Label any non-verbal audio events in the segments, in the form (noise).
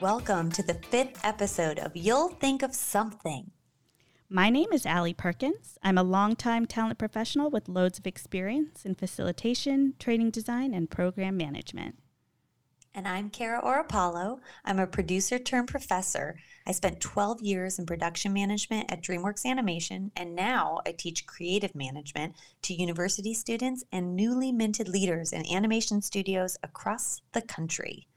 Welcome to the fifth episode of You'll Think of Something. My name is Allie Perkins. I'm a longtime talent professional with loads of experience in facilitation, training design, and program management. And I'm Kara Orapollo. I'm a producer turned professor. I spent 12 years in production management at DreamWorks Animation, and now I teach creative management to university students and newly minted leaders in animation studios across the country.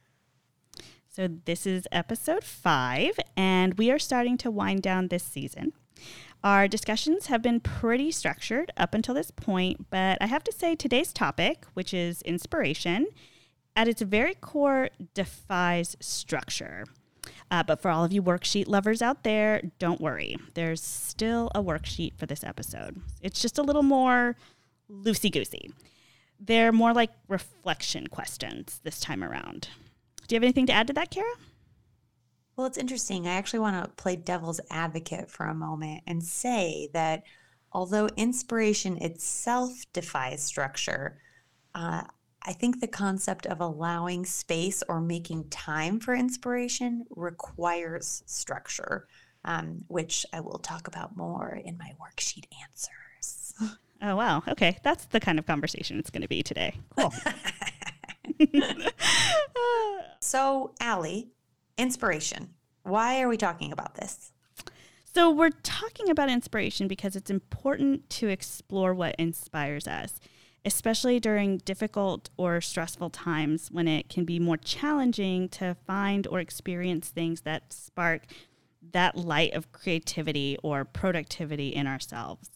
So, this is episode five, and we are starting to wind down this season. Our discussions have been pretty structured up until this point, but I have to say today's topic, which is inspiration, at its very core defies structure. Uh, but for all of you worksheet lovers out there, don't worry. There's still a worksheet for this episode. It's just a little more loosey goosey. They're more like reflection questions this time around. Do you have anything to add to that, Kara? Well, it's interesting. I actually want to play devil's advocate for a moment and say that although inspiration itself defies structure, uh, I think the concept of allowing space or making time for inspiration requires structure, um, which I will talk about more in my worksheet answers. (laughs) Oh, wow. Okay. That's the kind of conversation it's going to be today. Cool. (laughs) (laughs) so, Allie, inspiration. Why are we talking about this? So, we're talking about inspiration because it's important to explore what inspires us, especially during difficult or stressful times when it can be more challenging to find or experience things that spark that light of creativity or productivity in ourselves.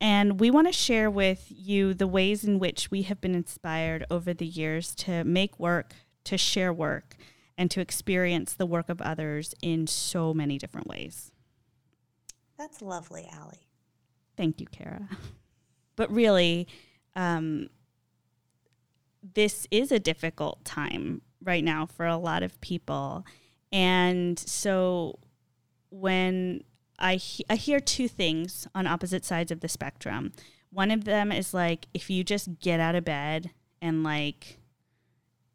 And we want to share with you the ways in which we have been inspired over the years to make work, to share work, and to experience the work of others in so many different ways. That's lovely, Allie. Thank you, Kara. (laughs) But really, um, this is a difficult time right now for a lot of people. And so when I, he- I hear two things on opposite sides of the spectrum. One of them is like, if you just get out of bed and, like,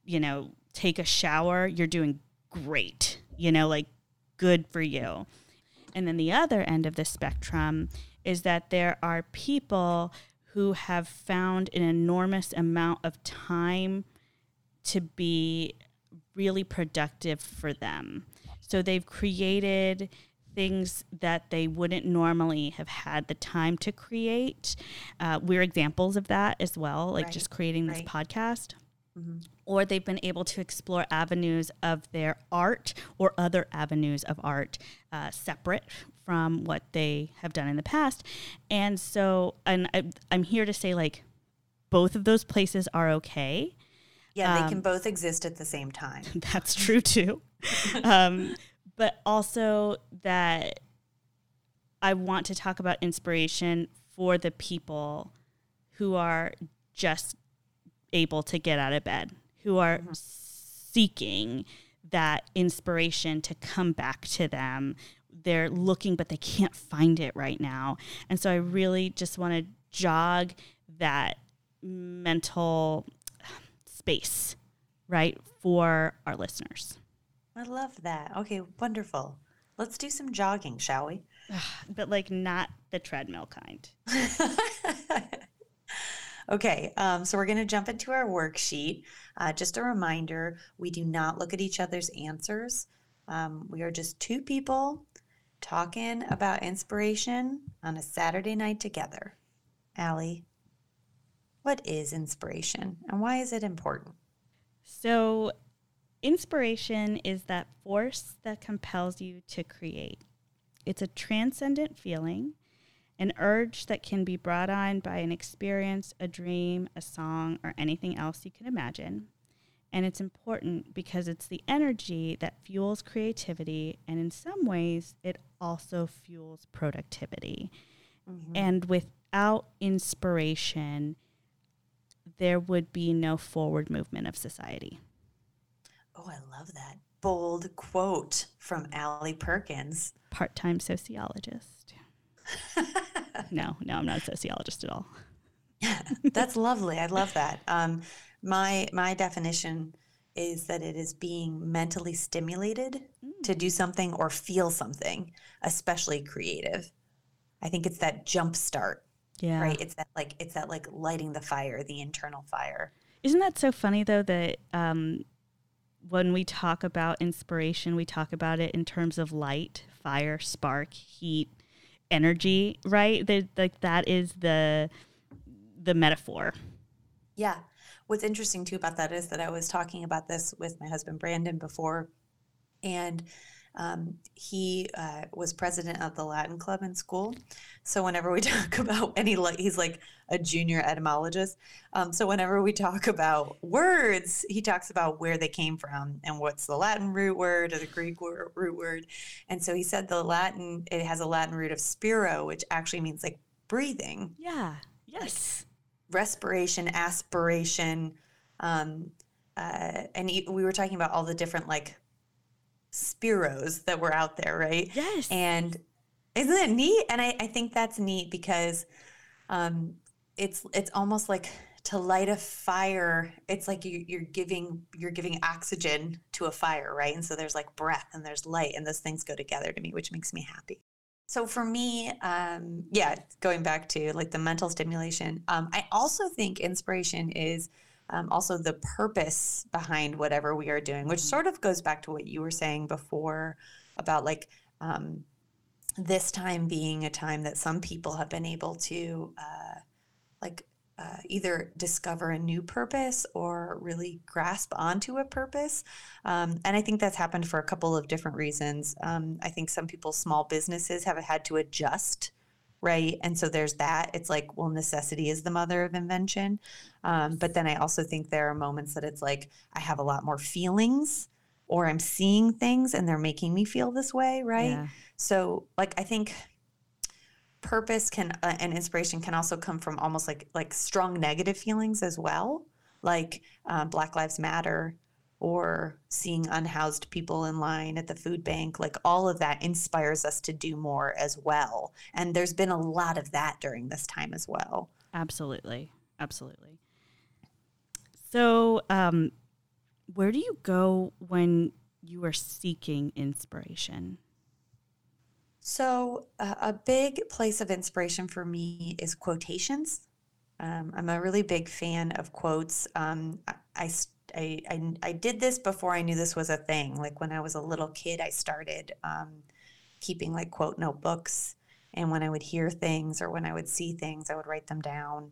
you know, take a shower, you're doing great, you know, like, good for you. And then the other end of the spectrum is that there are people who have found an enormous amount of time to be really productive for them. So they've created things that they wouldn't normally have had the time to create. Uh, we're examples of that as well, like Right, just creating this right. podcast. Mm-hmm. Or they've been able to explore avenues of their art or other avenues of art uh, separate from what they have done in the past. And so, and I, I'm here to say, like, both of those places are okay. Yeah, they Um, can both exist at the same time. (laughs) That's true too. (laughs) um, but also that I want to talk about inspiration for the people who are just able to get out of bed, who are mm-hmm. seeking that inspiration to come back to them. They're looking, but they can't find it right now. And so I really just want to jog that mental space, right, for our listeners. I love that. Okay, wonderful. Let's do some jogging, shall we? (sighs) But like not the treadmill kind. (laughs) Okay, um, so we're going to jump into our worksheet. Uh, just a reminder we do not look at each other's answers. Um, we are just two people talking about inspiration on a Saturday night together. Allie, what is inspiration and why is it important? So, inspiration is that force that compels you to create. It's a transcendent feeling, an urge that can be brought on by an experience, a dream, a song, or anything else you can imagine. And it's important because it's the energy that fuels creativity, and in some ways, it also fuels productivity. Mm-hmm. And without inspiration, there would be no forward movement of society. Oh, I love that bold quote from Allie Perkins. Part time sociologist. (laughs) no, no, I'm not a sociologist at all. (laughs) That's (laughs) lovely. I love that. Um, my my definition is that it is being mentally stimulated mm. to do something or feel something, especially creative. I think it's that jump start. Yeah. Right. It's that like it's that like lighting the fire, the internal fire. Isn't that so funny though that um, when we talk about inspiration, we talk about it in terms of light, fire, spark, heat, energy, right? Like that is the the metaphor. Yeah. What's interesting too about that is that I was talking about this with my husband Brandon before, and um, he uh, was president of the Latin Club in school. So whenever we (laughs) talk about any, he's like a junior etymologist. Um, so whenever we talk about words, he talks about where they came from and what's the Latin root word or the Greek word, root word. And so he said the Latin it has a Latin root of spiro, which actually means like breathing. Yeah. Yes. Like respiration, aspiration. Um, uh, and we were talking about all the different like Spiros that were out there, right? Yes. And isn't it neat? And I, I think that's neat because um, it's it's almost like to light a fire. It's like you, you're giving you're giving oxygen to a fire, right? And so there's like breath and there's light, and those things go together to me, which makes me happy. So for me, um, yeah, going back to like the mental stimulation, um, I also think inspiration is um, also the purpose behind whatever we are doing, which sort of goes back to what you were saying before about like um, this time being a time that some people have been able to uh, like uh, either discover a new purpose or really grasp onto a purpose. Um, and I think that's happened for a couple of different reasons. Um, I think some people's small businesses have had to adjust right? And so there's that. It's like, well, necessity is the mother of invention. Um, but then I also think there are moments that it's like I have a lot more feelings or I'm seeing things and they're making me feel this way, right? Yeah. So, like, I think purpose can uh, and inspiration can also come from almost like like strong negative feelings as well, like uh, Black Lives Matter or seeing unhoused people in line at the food bank like all of that inspires us to do more as well. And there's been a lot of that during this time as well. Absolutely. Absolutely. So um, where do you go when you are seeking inspiration? So uh, a big place of inspiration for me is quotations. Um, i'm a really big fan of quotes. Um, I, I I, I, I did this before I knew this was a thing. Like when I was a little kid, I started um, keeping like quote notebooks. And when I would hear things or when I would see things, I would write them down.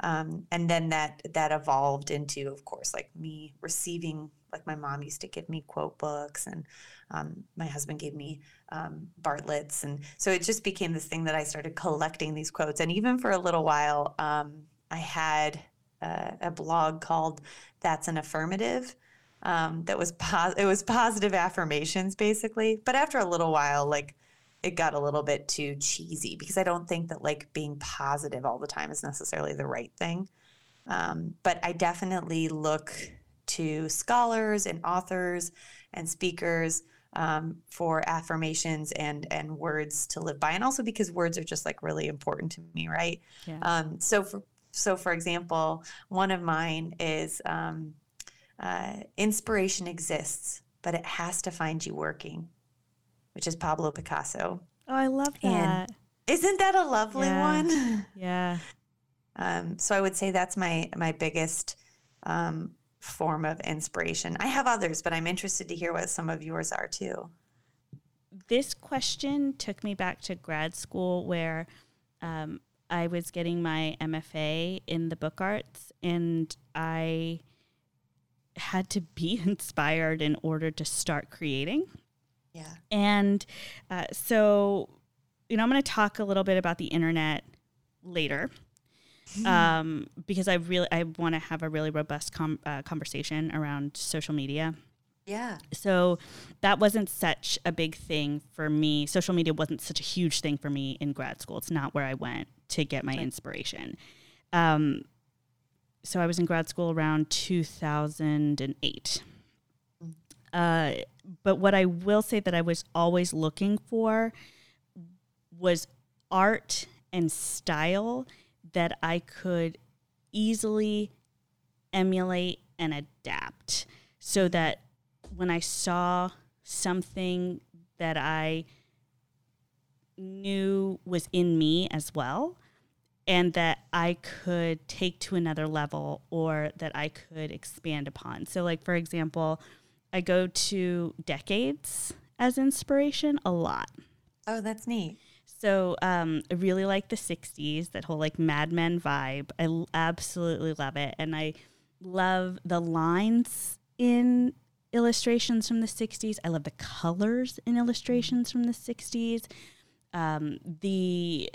Um, and then that that evolved into, of course, like me receiving. Like my mom used to give me quote books, and um, my husband gave me um, Bartlett's, and so it just became this thing that I started collecting these quotes. And even for a little while, um, I had uh, a blog called "That's an Affirmative." Um, that was pos- it was positive affirmations basically, but after a little while, like it got a little bit too cheesy because I don't think that like being positive all the time is necessarily the right thing. Um, but I definitely look to scholars and authors and speakers um, for affirmations and and words to live by, and also because words are just like really important to me, right? Yeah. Um, so for so, for example, one of mine is um, uh, inspiration exists, but it has to find you working, which is Pablo Picasso. Oh, I love that. And isn't that a lovely yeah. one? (laughs) Yeah. Um, so I would say that's my my biggest um, form of inspiration. I have others, but I'm interested to hear what some of yours are too. This question took me back to grad school where um, I was getting my MFA in the book arts, and I had to be (laughs) inspired in order to start creating. Yeah. And uh, so, you know, I'm going to talk a little bit about the internet later. (laughs) Um, because I really I want to have a really robust com- uh, conversation around social media yeah. So that wasn't such a big thing for me. Social media wasn't such a huge thing for me in grad school. It's not where I went to get my inspiration. Um, so I was in grad school around 2008. Mm. Uh, but what I will say that I was always looking for was art and style that I could easily emulate and adapt. so that when I saw something that I knew was in me as well, and that I could take to another level or that I could expand upon. So, like, for example, I go to decades as inspiration a lot. Oh, that's neat. So um, I really like the 60s, that whole like Mad Men vibe. I l- absolutely love it. And I love the lines in illustrations from the 60s. I love the colors in illustrations from the 60s. Um, the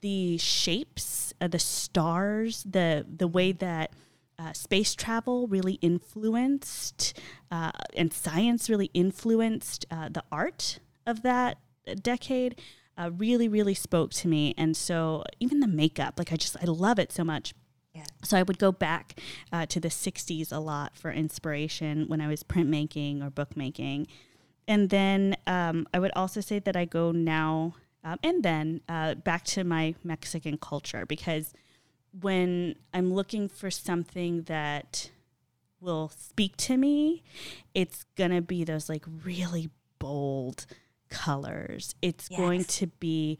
the shapes, uh, the stars, the the way that uh, space travel really influenced uh, and science really influenced uh, the art of that decade uh, really really spoke to me. And so even the makeup like i just i love it so much. Yeah. so i would go back uh, to the 60s a lot for inspiration when i was printmaking or bookmaking. And then um, i would also say that i go now um, and then uh, back to my mexican culture because when i'm looking for something that will speak to me it's gonna be those like really bold colors. It's going to be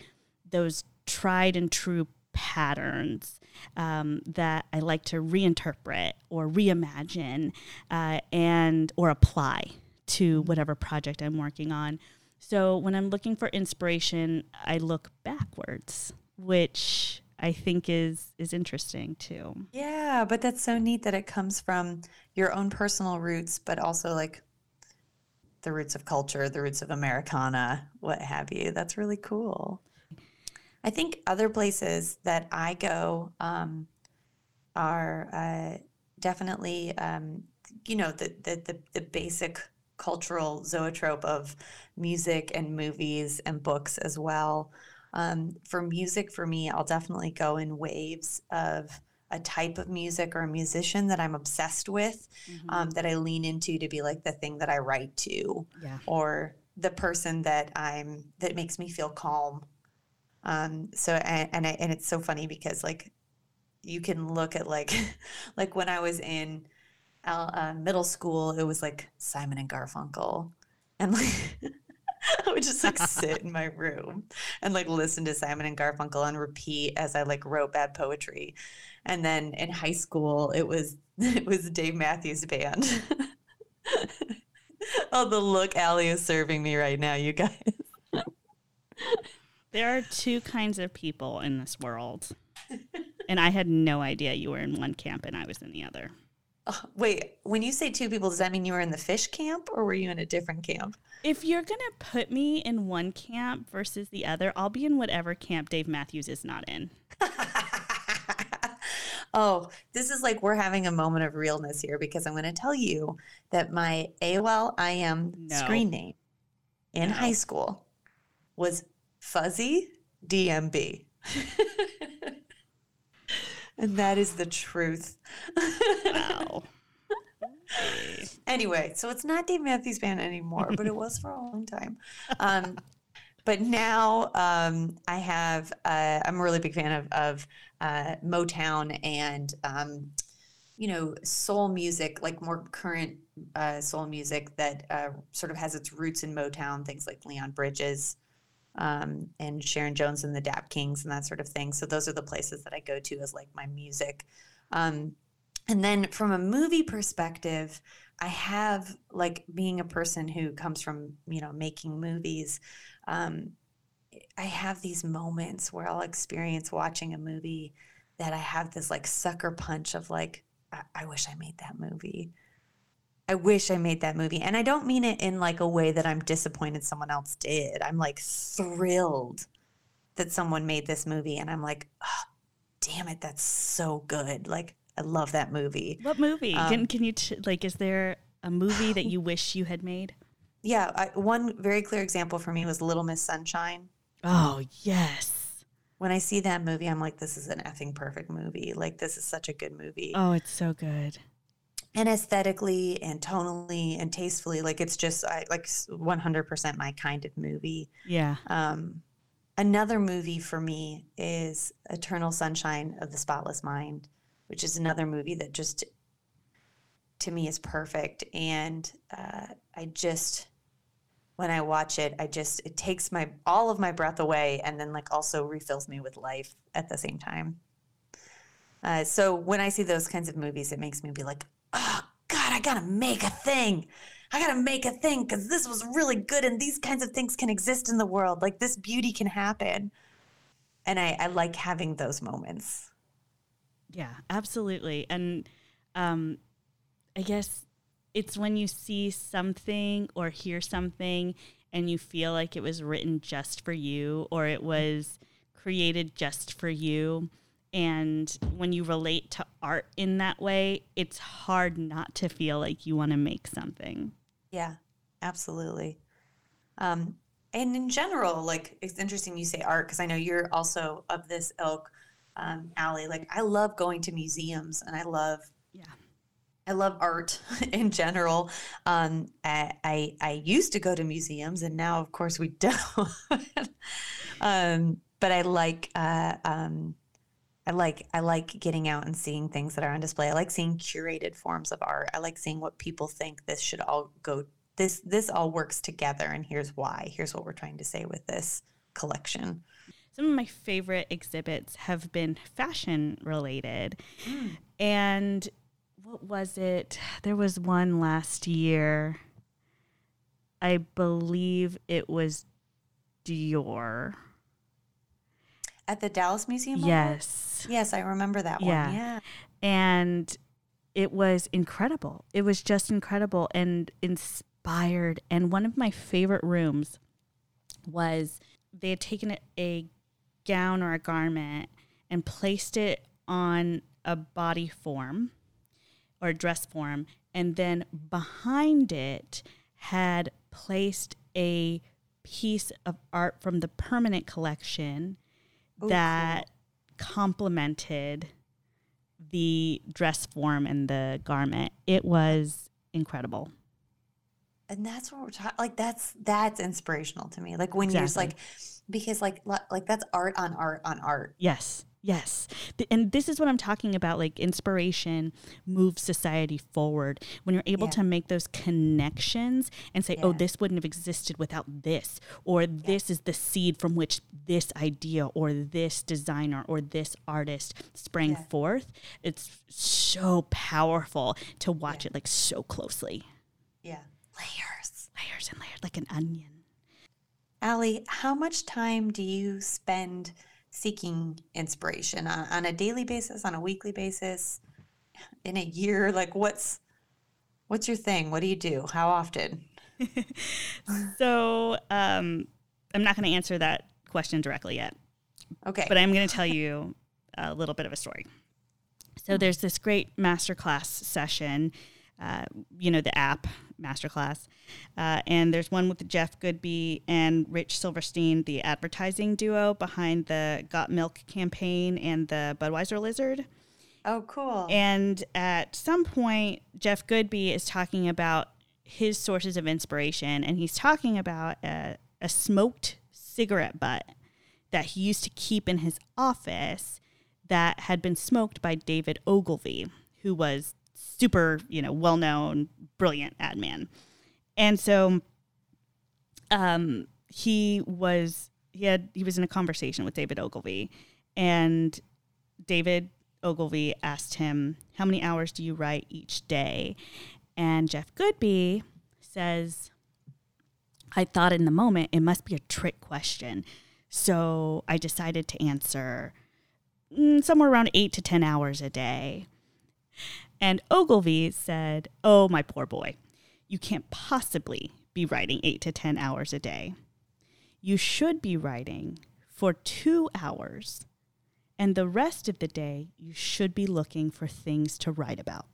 those tried and true patterns um, that I like to reinterpret or reimagine uh, and or apply to whatever project I'm working on. So when I'm looking for inspiration, I look backwards, which I think is is interesting too. Yeah, but that's so neat that it comes from your own personal roots, but also like the roots of culture, the roots of Americana, what have you. That's really cool. I think other places that I go um, are uh, definitely, um, you know, the, the, the, the basic cultural zoetrope of music and movies and books as well. Um, for music, for me, I'll definitely go in waves of a type of music or a musician that I'm obsessed with, um, that I lean into to be like the thing that I write to, Yeah. or the person that I'm that makes me feel calm. Um, so and and, I, and it's so funny because like you can look at like (laughs) like when I was in uh, middle school, it was like Simon and Garfunkel, and like (laughs) I would just like sit in my room and like listen to Simon and Garfunkel on repeat as I like wrote bad poetry. And then in high school, it was (laughs) it was Dave Matthews Band. (laughs) oh, the look Allie is serving me right now, you guys. There are two kinds of people in this world. and I had no idea you were in one camp and I was in the other. Oh, (laughs) wait, when you say two people, does that mean you were in the fish camp or were you in a different camp? If you're going to put me in one camp versus the other, I'll be in whatever camp Dave Matthews is not in. (laughs) oh, this is like we're having a moment of realness here because I'm going to tell you that my AOL IM No. screen name in No. high school was Fuzzy DMB. (laughs) and that is the truth. Wow. (laughs) Anyway, so it's not Dave Matthews Band anymore, but it was for a long time. Um, but now um, I have, uh, I'm a really big fan of, of uh, Motown and, um, you know, soul music, like more current uh, soul music that uh, sort of has its roots in Motown, things like Leon Bridges um, and Sharon Jones and the Dap Kings and that sort of thing. So those are the places that I go to as like my music. Um, and then from a movie perspective, I have like being a person who comes from, you know, making movies. Um, I have these moments where I'll experience watching a movie that I have this like sucker punch of like, I, I wish I made that movie. I wish I made that movie. And I don't mean it in like a way that I'm disappointed someone else did. I'm like thrilled that someone made this movie. And I'm like, oh, damn it, that's so good. Like, I love that movie. What movie? Um, can can you t- like is there a movie that (sighs) you wish you had made? Yeah, I, one very clear example for me was Little Miss Sunshine. Oh, yes. When I see that movie, I'm like, this is an effing perfect movie. Like, this is such a good movie. Oh, it's so good. And aesthetically and tonally and tastefully, like, it's just I, like 100% my kind of movie. Yeah. Um, another movie for me is Eternal Sunshine of the Spotless Mind, which is another movie that just to me is perfect. And uh, I just, when I watch it, I just, it takes my, all of my breath away and then like also refills me with life at the same time. Uh, so when I see those kinds of movies, it makes me be like, oh, God, I gotta make a thing. I gotta make a thing because this was really good and these kinds of things can exist in the world. Like this beauty can happen. And I, I like having those moments. Yeah, absolutely. And um, I guess it's when you see something or hear something and you feel like it was written just for you or it was created just for you. And when you relate to art in that way, it's hard not to feel like you want to make something. Yeah, absolutely. Um, and in general, like it's interesting you say art because I know you're also of this ilk, um, Allie. Like I love going to museums and I love Yeah. I love art (laughs) in general. Um, I, I I used to go to museums, and now, of course, we (laughs) don't. um, but I like uh, um, I like I like getting out and seeing things that are on display. I like seeing curated forms of art. I like seeing what people think this should all go. This this all works together, and here's why. Here's what we're trying to say with this collection. Some of my favorite exhibits have been fashion related. Hmm. And what was it? There was one last year. I believe it was Dior. At the Dallas Museum. Yes. Yes, I remember that Yeah. one. Yeah. And it was incredible. It was just incredible and inspired. And one of my favorite rooms was they had taken a, a gown or a garment and placed it on a body form or a dress form. And then behind it had placed a piece of art from the permanent collection Ooh, that complemented the dress form and the garment. It was incredible. and that's what we're talking like that's that's inspirational to me like when you're just like because like like that's art on art on art Yes. Yes. Th- And this is what I'm talking about. Like inspiration moves society forward. When you're able Yeah. to make those connections and say, oh, this wouldn't have existed without this, or this is the seed from which this idea or this designer or this artist sprang Yeah. forth, it's so powerful to watch Yeah. it like so closely. yeah layers Layers and layers, like an onion. Allie, how much time do you spend seeking inspiration on, on a daily basis on a weekly basis in a year like what's what's your thing what do you do how often (laughs) So um, I'm not going to answer that question directly yet. okay but I'm going to tell you a little bit of a story. So there's this great masterclass session, uh, you know, the app masterclass, uh, and there's one with Jeff Goodby and Rich Silverstein, the advertising duo behind the Got Milk campaign and the Budweiser Lizard. oh cool And at some point, Jeff Goodby is talking about his sources of inspiration, and he's talking about a, a smoked cigarette butt that he used to keep in his office that had been smoked by David Ogilvy, who was super, you know, well known, brilliant ad man. And so um, he was he had he was in a conversation with David Ogilvy, and David Ogilvy asked him, "How many hours do you write each day?" And Jeff Goodby says, "I thought in the moment it must be a trick question, so I decided to answer mm, somewhere around eight to ten hours a day." And Ogilvy said, "Oh, my poor boy, you can't possibly be writing eight to ten hours a day. You should be writing for two hours." And the rest of the day, you should be looking for things to write about.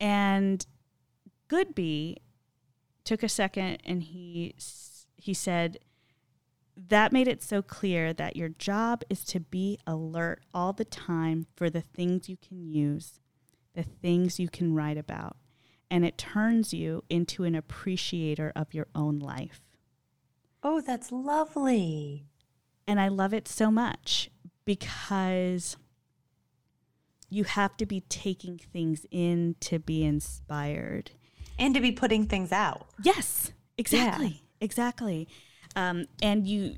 And Goodby took a second and he he said that made it so clear that your job is to be alert all the time for the things you can use, the things you can write about, and it turns you into an appreciator of your own life. oh that's lovely and I love it so much because you have to be taking things in to be inspired and to be putting things out. Yes, exactly. Yeah. Exactly. Um, and you,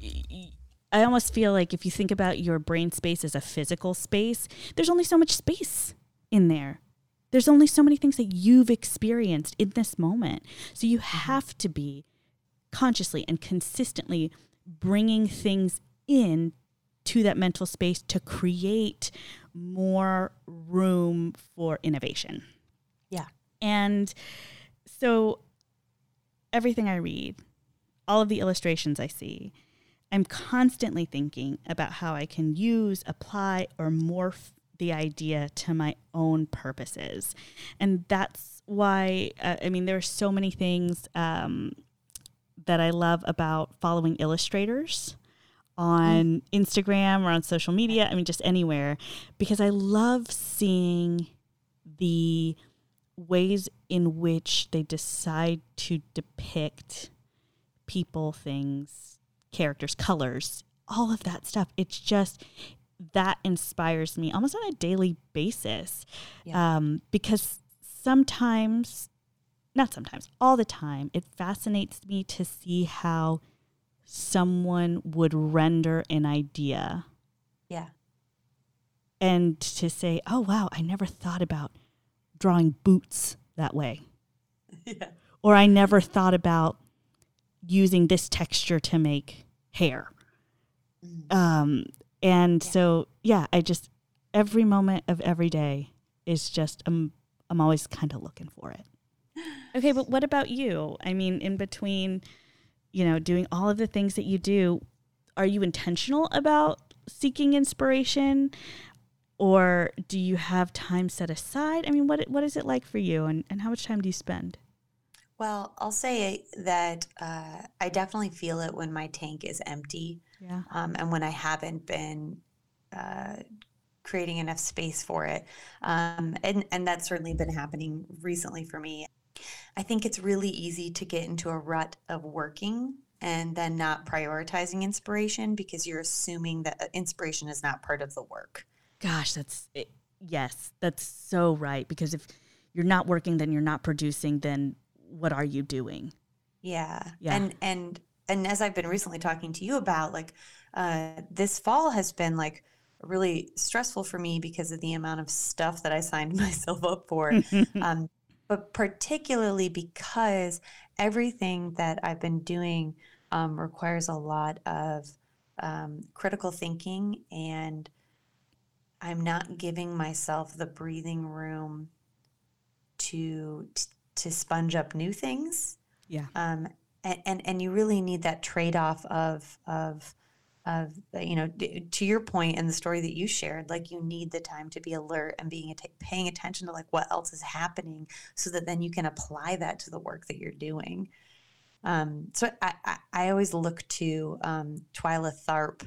you, I almost feel like if you think about your brain space as a physical space, there's only so much space in there. There's only so many things that you've experienced in this moment. So you mm-hmm. have to be consciously and consistently bringing things in to that mental space to create more room for innovation. Yeah. And so everything I read, all of the illustrations I see, I'm constantly thinking about how I can use, apply, or morph the idea to my own purposes. And that's why, uh, I mean, there are so many things um, that I love about following illustrators on mm. Instagram or on social media. I mean, just anywhere, because I love seeing the ways in which they decide to depict people, things, characters, colors, all of that stuff. It's just that inspires me almost on a daily basis yeah. um, because sometimes, not sometimes, all the time, it fascinates me to see how someone would render an idea. Yeah. And to say, oh, wow, I never thought about drawing boots that way. (laughs) Yeah. Or I never thought about using this texture to make hair. Mm. Um, and yeah. so, yeah, I just, every moment of every day is just, I'm, I'm always kind of looking for it. (gasps) Okay, but what about you? I mean, in between, you know, doing all of the things that you do, are you intentional about seeking inspiration? Or do you have time set aside? I mean, what what is it like for you, and, and how much time do you spend? Well, I'll say that uh, I definitely feel it when my tank is empty. Yeah. Um, and when I haven't been uh, creating enough space for it. Um, and, and that's certainly been happening recently for me. I think it's really easy to get into a rut of working and then not prioritizing inspiration because you're assuming that uh, inspiration is not part of the work. Gosh, that's it. yes, that's so right. Because if you're not working, then you're not producing, then what are you doing? Yeah. yeah. And, and, and as I've been recently talking to you about, like, uh, this fall has been like really stressful for me because of the amount of stuff that I signed (laughs) myself up for. (laughs) um, but particularly because everything that I've been doing um, requires a lot of um, critical thinking, and I'm not giving myself the breathing room to to sponge up new things. Yeah. Um, and, and, and you really need that trade off of, of, of, you know, to your point in the story that you shared, like you need the time to be alert and being, paying attention to like what else is happening so that then you can apply that to the work that you're doing. Um, so I, I, I, always look to um, Twyla Tharp,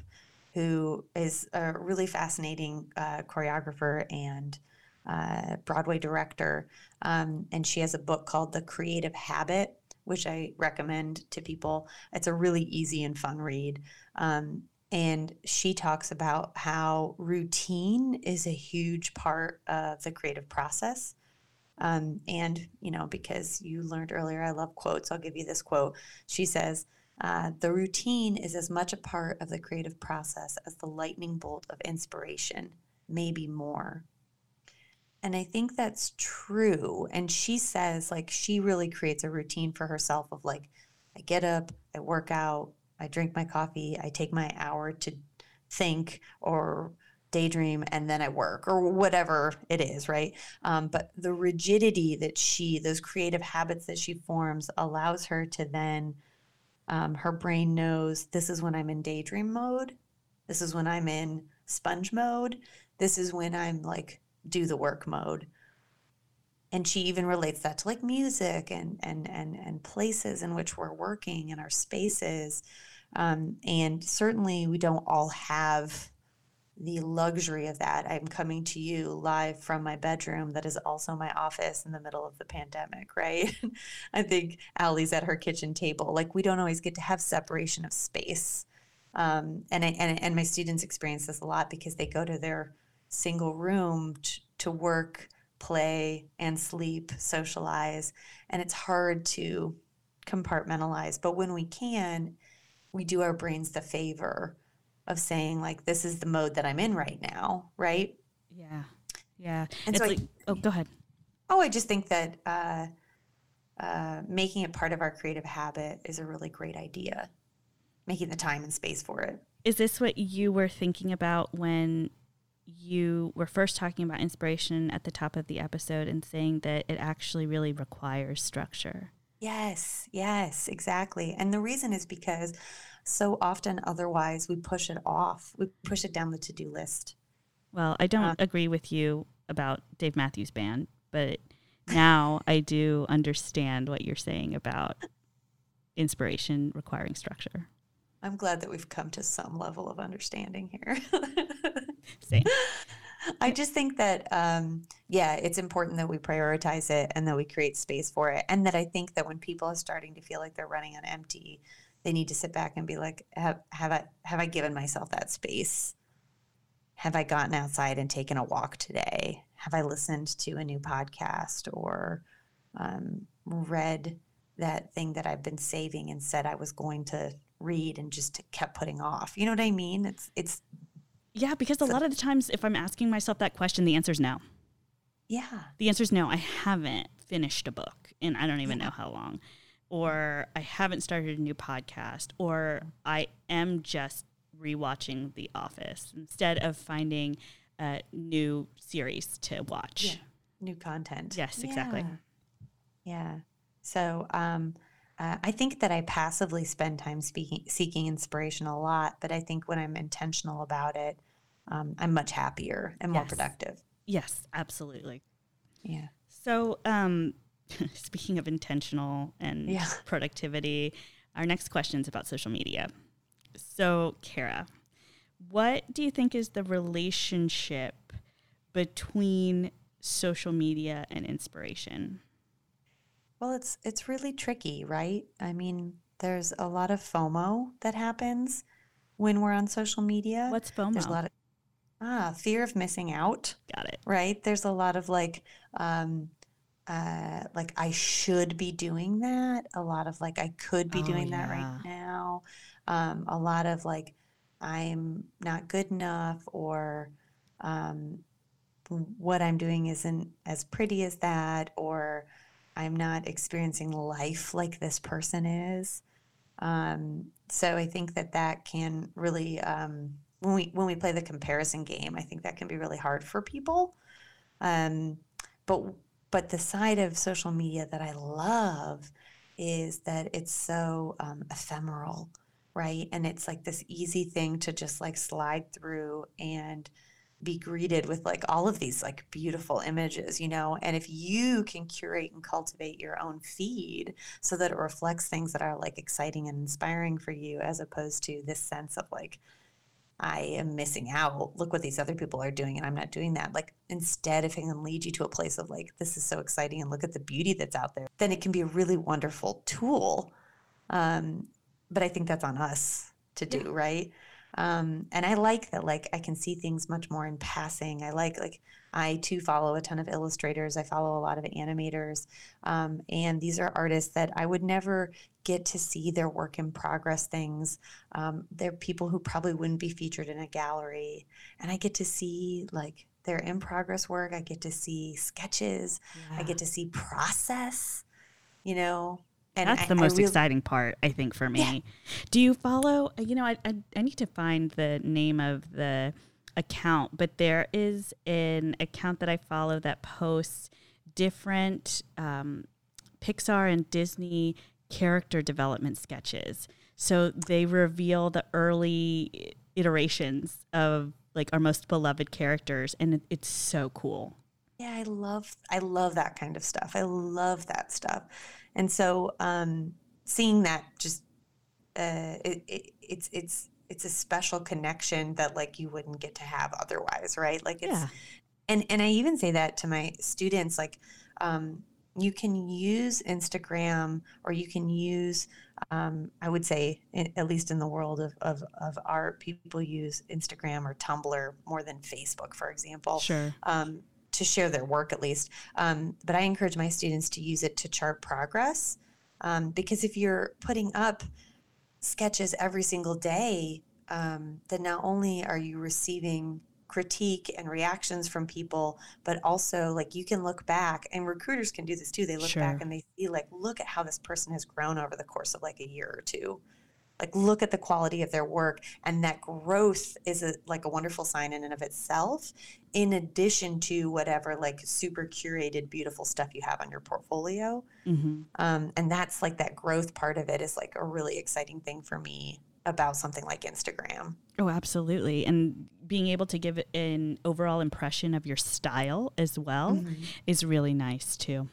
who is a really fascinating uh, choreographer and uh, Broadway director. Um, and she has a book called The Creative Habit, which I recommend to people. It's a really easy and fun read. Um, and she talks about how routine is a huge part of the creative process. Um, and, you know, because you learned earlier, I love quotes. I'll give you this quote. She says, uh, the routine is as much a part of the creative process as the lightning bolt of inspiration, maybe more. And I think that's true. And she says, like, she really creates a routine for herself of like, I get up, I work out, I drink my coffee, I take my hour to think or daydream, and then I work or whatever it is, right? Um, but the rigidity that she, those creative habits that she forms, allows her to then, um, her brain knows this is when I'm in daydream mode, this is when I'm in sponge mode, this is when I'm like do the work mode. And she even relates that to like music and and and and places in which we're working and our spaces. Um, and certainly we don't all have the luxury of that. I'm coming to you live from my bedroom that is also my office in the middle of the pandemic right? (laughs) I think Allie's at her kitchen table. Like we don't always get to have separation of space. Um, and, I, and and my students experience this a lot because they go to their single room t- to work, play, and sleep, socialize. And it's hard to compartmentalize. But when we can, we do our brains the favor of saying, like, this is the mode that I'm in right now, right? Yeah. Yeah. And it's so I- oh, go ahead. Oh, I just think that uh, uh, making it part of our creative habit is a really great idea. Making the time and space for it. Is this what you were thinking about when you were first talking about inspiration at the top of the episode and saying that it actually really requires structure? Yes, yes, exactly. And the reason is because so often otherwise we push it off, we push it down the to do list. Well, I don't Uh, agree with you about Dave Matthews Band, but now I do understand what you're saying about inspiration requiring structure. I'm glad that we've come to some level of understanding here. (laughs) Same. (laughs) I just think that, um, yeah, it's important that we prioritize it and that we create space for it. And that I think that when people are starting to feel like they're running on empty, they need to sit back and be like, have, have I have I given myself that space? Have I gotten outside and taken a walk today? Have I listened to a new podcast or um, read that thing that I've been saving and said I was going to read and just kept putting off? You know what I mean? It's it's Yeah, because a lot of the times if I'm asking myself that question, the answer is no. yeah. The answer is no. I haven't finished a book and I don't even Yeah. know how long. Or I haven't started a new podcast. Or I am just rewatching The Office instead of finding a new series to watch. Yeah. New content. Yes, exactly. Yeah. Yeah. So um, uh, I think that I passively spend time speaking, seeking inspiration a lot, but I think when I'm intentional about it, um, I'm much happier and more Yes. productive. Yes, absolutely. Yeah. So, um, (laughs) speaking of intentional and Yeah. productivity, our next question is about social media. So, Kara, what do you think is the relationship between social media and inspiration? Well, it's it's really tricky, right? I mean, there's a lot of FOMO that happens when we're on social media. What's FOMO? There's a lot of ah fear of missing out. Got it. right there's a lot of like um uh like i should be doing that a lot of like i could be Oh, doing that right now um a lot of like i'm not good enough or um what i'm doing isn't as pretty as that or i'm not experiencing life like this person is um so i think that that can really um when we when we play the comparison game i think that can be really hard for people um, but but the side of social media that I love is that it's so um, ephemeral, right? And it's like this easy thing to just like slide through and be greeted with like all of these like beautiful images, you know. And if you can curate and cultivate your own feed so that it reflects things that are like exciting and inspiring for you, as opposed to this sense of like I am missing out. Look what these other people are doing, and I'm not doing that. Like, instead, if it can lead you to a place of like, this is so exciting, and look at the beauty that's out there, then it can be a really wonderful tool. Um, but I think that's on us to do, right? Um, and I like that, like, I can see things much more in passing. I like, like, I too follow a ton of illustrators, I follow a lot of animators, um, and these are artists that I would never get to see their work in progress things. Um, they're people who probably wouldn't be featured in a gallery. And i get to see like their in progress work. I get to see sketches. I get to see process you know and That's I- the most really- exciting part, I think, for me. Yeah. Do you follow? You know, I, I I need to find the name of the account, but there is an account that I follow that posts different um, Pixar and Disney character development sketches. So they reveal the early iterations of like our most beloved characters, and it, it's so cool. Yeah, I love I love that kind of stuff. I love that stuff, and so um, seeing that just uh, it, it, it's it's it's a special connection that like you wouldn't get to have otherwise, right? Like it's Yeah. and and I even say that to my students, like um, you can use Instagram or you can use um, I would say, in, at least in the world of, of, of, art, people use Instagram or Tumblr more than Facebook, for example. Sure. Um, to share their work at least. Um, but I encourage my students to use it to chart progress. Um, because if you're putting up sketches every single day, um, then not only are you receiving critique and reactions from people, but also like you can look back and recruiters can do this too. They look sure. back and they see like, look at how this person has grown over the course of like a year or two. Like look at the quality of their work and that growth is a, like a wonderful sign in and of itself in addition to whatever like super curated beautiful stuff you have on your portfolio mm-hmm. um, and that's like that growth part of it is like a really exciting thing for me about something like Instagram. Oh, absolutely. And being able to give an overall impression of your style as well mm-hmm. is really nice too.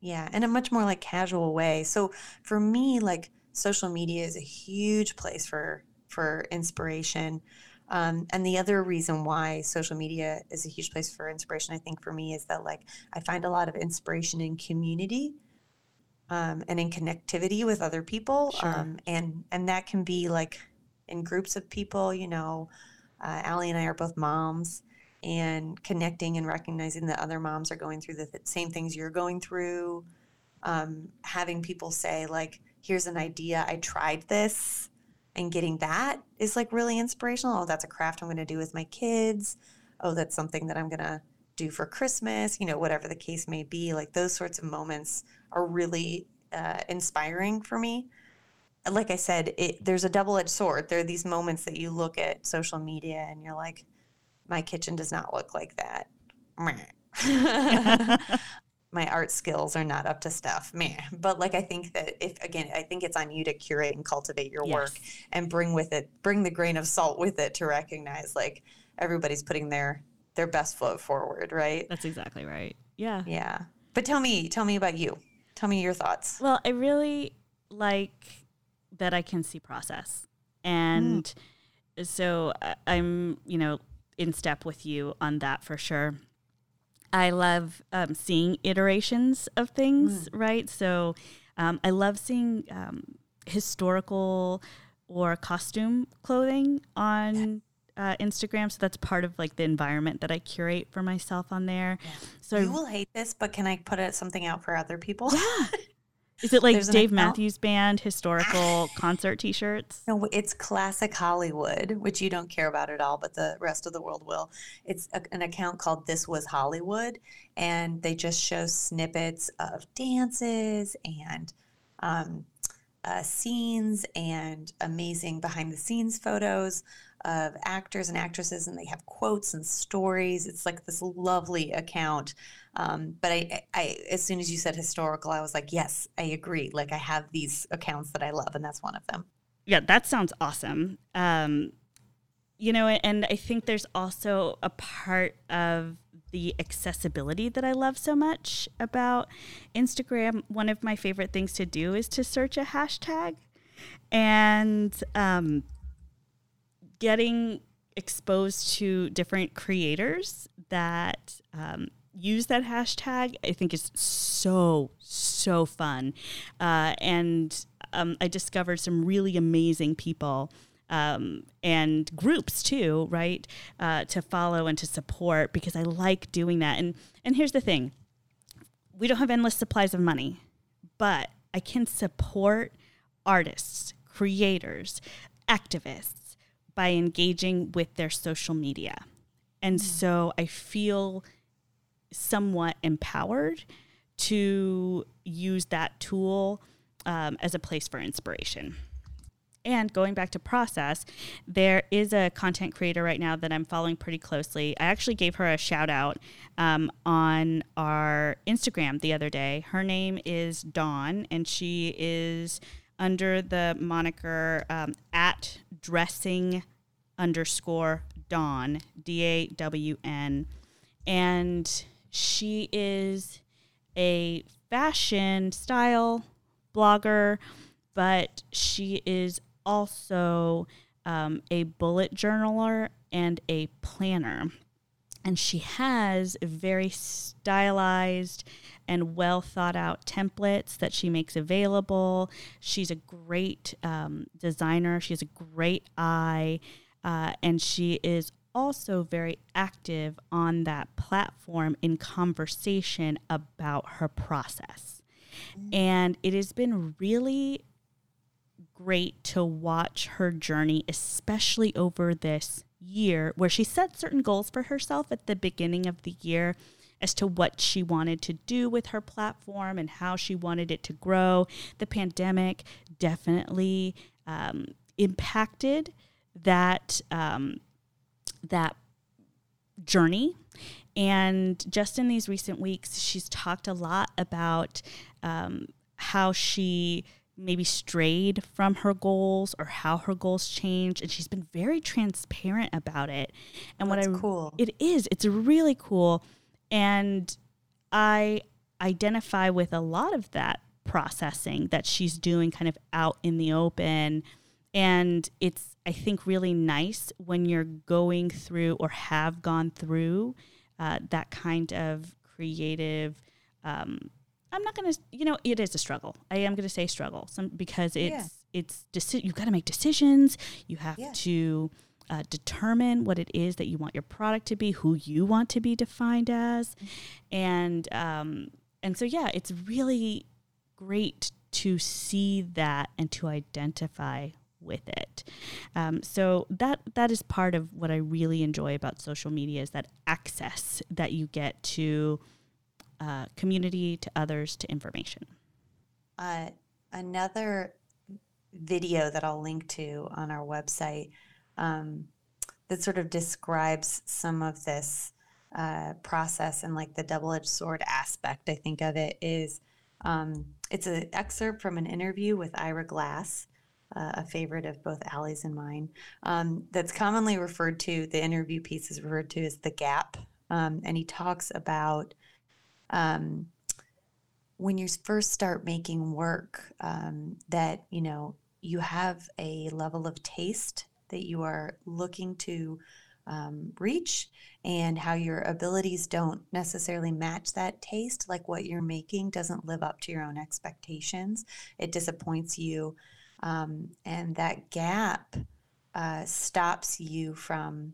Yeah, in a much more like casual way. So for me, like social media is a huge place for for inspiration. Um, and the other reason why social media is a huge place for inspiration, I think for me, is that like I find a lot of inspiration in community um, and in connectivity with other people. Sure. Um, and and that can be like in groups of people. You know, uh, Allie and I are both moms, and connecting and recognizing that other moms are going through the th- same things you're going through. Um, having people say like, "Here's an idea. I tried this." And getting that is like really inspirational. Oh, that's a craft I'm going to do with my kids. Oh, that's something that I'm going to do for Christmas, you know, whatever the case may be. Like those sorts of moments are really uh, inspiring for me. Like I said, it, there's a double edged sword. There are these moments that you look at social media and you're like, my kitchen does not look like that. (laughs) (laughs) (laughs) my art skills are not up to stuff, man. (laughs) But like I think that if again, I think it's on you to curate and cultivate your yes. work and bring with it, bring the grain of salt with it to recognize like everybody's putting their their best foot forward, right? That's exactly right. Yeah. Yeah. But tell me, tell me about you. Tell me your thoughts. Well, I really like that I can see process. And mm. so I'm, you know, in step with you on that for sure. I love um, seeing iterations of things, mm. right? So um, I love seeing um, historical or costume clothing on uh, Instagram. So that's part of like the environment that I curate for myself on there. Yeah. So you will hate this, but can I put it, something out for other people? Yeah. (laughs) Is it like There's Dave Matthews Band historical (sighs) concert T-shirts? No, it's classic Hollywood, which you don't care about at all, but the rest of the world will. It's a, an account called This Was Hollywood, and they just show snippets of dances and um, uh, scenes and amazing behind the scenes photos of actors and actresses, and they have quotes and stories. It's like this lovely account. Um, but I, I, as soon as you said historical, I was like, yes, I agree. Like I have these accounts that I love, and that's one of them. Yeah, that sounds awesome. Um, you know, and I think there's also a part of the accessibility that I love so much about Instagram. One of my favorite things to do is to search a hashtag. And um, getting exposed to different creators that um, use that hashtag, I think is so, so fun. Uh, and um, I discovered some really amazing people. Um, and groups too, right? Uh, to follow and to support because I like doing that. And and here's the thing: we don't have endless supplies of money, but I can support artists, creators, activists, by engaging with their social media. And mm. so I feel somewhat empowered to use that tool um, as a place for inspiration. And going back to process, there is a content creator right now that I'm following pretty closely. I actually gave her a shout out um, on our Instagram the other day. Her name is Dawn, and she is under the moniker um, at dressing underscore Dawn, D A W N. And she is a fashion style blogger, but she is also um, a bullet journaler and a planner. and she has very stylized and well thought out templates that she makes available. She's a great um, designer, she has a great eye, uh, and she is also very active on that platform in conversation about her process. And it has been really great to watch her journey, especially over this year, where she set certain goals for herself at the beginning of the year as to what she wanted to do with her platform and how she wanted it to grow. The pandemic definitely um, impacted that um, that journey. And just in these recent weeks, she's talked a lot about um, how she maybe strayed from her goals or how her goals changed and she's been very transparent about it and That's what i cool it is it's really cool and i identify with a lot of that processing that she's doing kind of out in the open and it's i think really nice when you're going through or have gone through uh, that kind of creative um, I'm not going to, you know, it is a struggle. I am going to say struggle some, because it's, yeah. it's, deci- you've got to make decisions. You have yeah. to uh, determine what it is that you want your product to be, who you want to be defined as. And, um, and so, yeah, it's really great to see that and to identify with it. Um, so that that is part of what I really enjoy about social media is that access that you get to uh, community, to others, to information. Uh, another video that I'll link to on our website um, that sort of describes some of this uh, process and like the double edged sword aspect, I think, of it is um, it's an excerpt from an interview with Ira Glass. Uh, a favorite of both Allie's and mine, um, that's commonly referred to, the interview piece is referred to as the gap. Um, and he talks about um, when you first start making work um, that you know you have a level of taste that you are looking to um, reach and how your abilities don't necessarily match that taste like what you're making doesn't live up to your own expectations it disappoints you um, and that gap uh, stops you from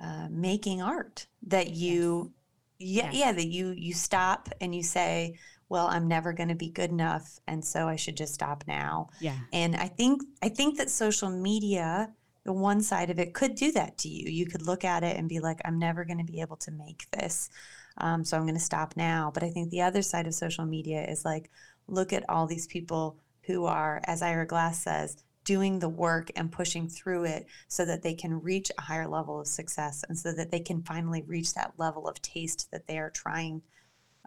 uh, making art that you yeah, yeah, that you you stop and you say, well, I'm never going to be good enough, and so I should just stop now. Yeah. And I think I think that social media, the one side of it, could do that to you. You could look at it and be like, I'm never going to be able to make this, um, so I'm going to stop now. But I think the other side of social media is like, look at all these people who are, as Ira Glass says, doing the work and pushing through it so that they can reach a higher level of success and so that they can finally reach that level of taste that they are trying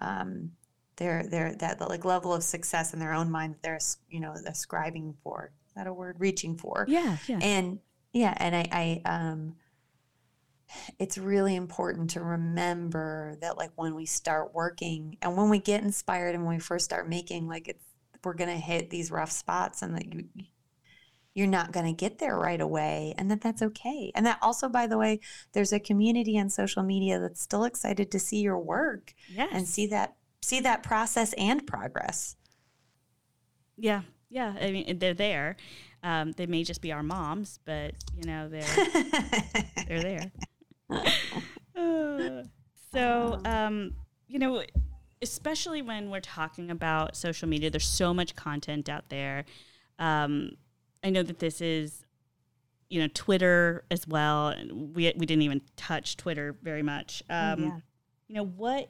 um, their their that like level of success in their own mind that they're you know ascribing for is that a word reaching for yeah yeah and yeah and i i um it's really important to remember that like when we start working and when we get inspired and when we first start making like it's we're going to hit these rough spots and that you you're not going to get there right away and that that's okay. And that also by the way there's a community on social media that's still excited to see your work yes. and see that see that process and progress. Yeah yeah i mean they're there um, they may just be our moms but you know they're (laughs) they're there uh, (laughs) so um, you know especially when we're talking about social media there's so much content out there um, I know that this is, you know, Twitter as well. We we didn't even touch Twitter very much. Oh, um, yeah. You know, what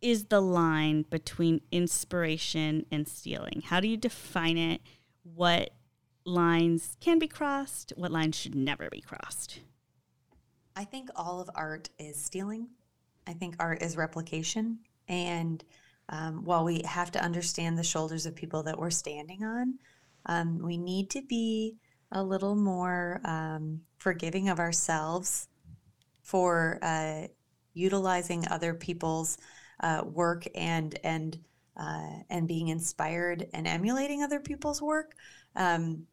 is the line between inspiration and stealing? How do you define it? What lines can be crossed? What lines should never be crossed? I think all of art is stealing. I think art is replication. And um, while we have to understand the shoulders of people that we're standing on, um, we need to be a little more um, forgiving of ourselves for uh, utilizing other people's uh, work and and uh, and being inspired and emulating other people's work. Um,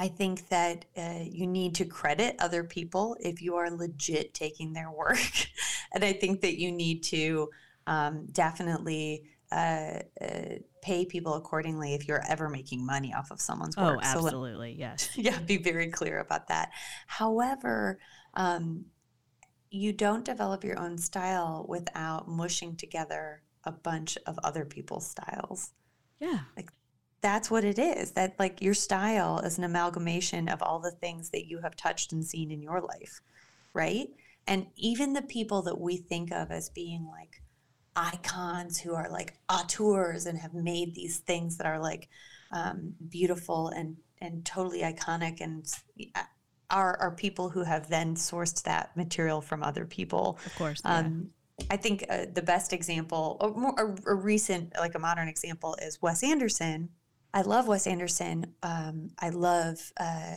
I think that uh, you need to credit other people if you are legit taking their work. (laughs) and I think that you need to um, definitely uh, uh, pay people accordingly if you're ever making money off of someone's Oh, work. So let- absolutely. yes. (laughs) yeah, be very clear about that. However, um, you don't develop your own style without mushing together a bunch of other people's styles. Yeah. That's what it is. That like your style is an amalgamation of all the things that you have touched and seen in your life, right? And even the people that we think of as being like icons who are like auteurs and have made these things that are like um, beautiful and and totally iconic and are are people who have then sourced that material from other people. Of course. Yeah. Um, I think uh, the best example, or more, a, a recent, like a modern example, is Wes Anderson. I love Wes Anderson. Um, I love uh,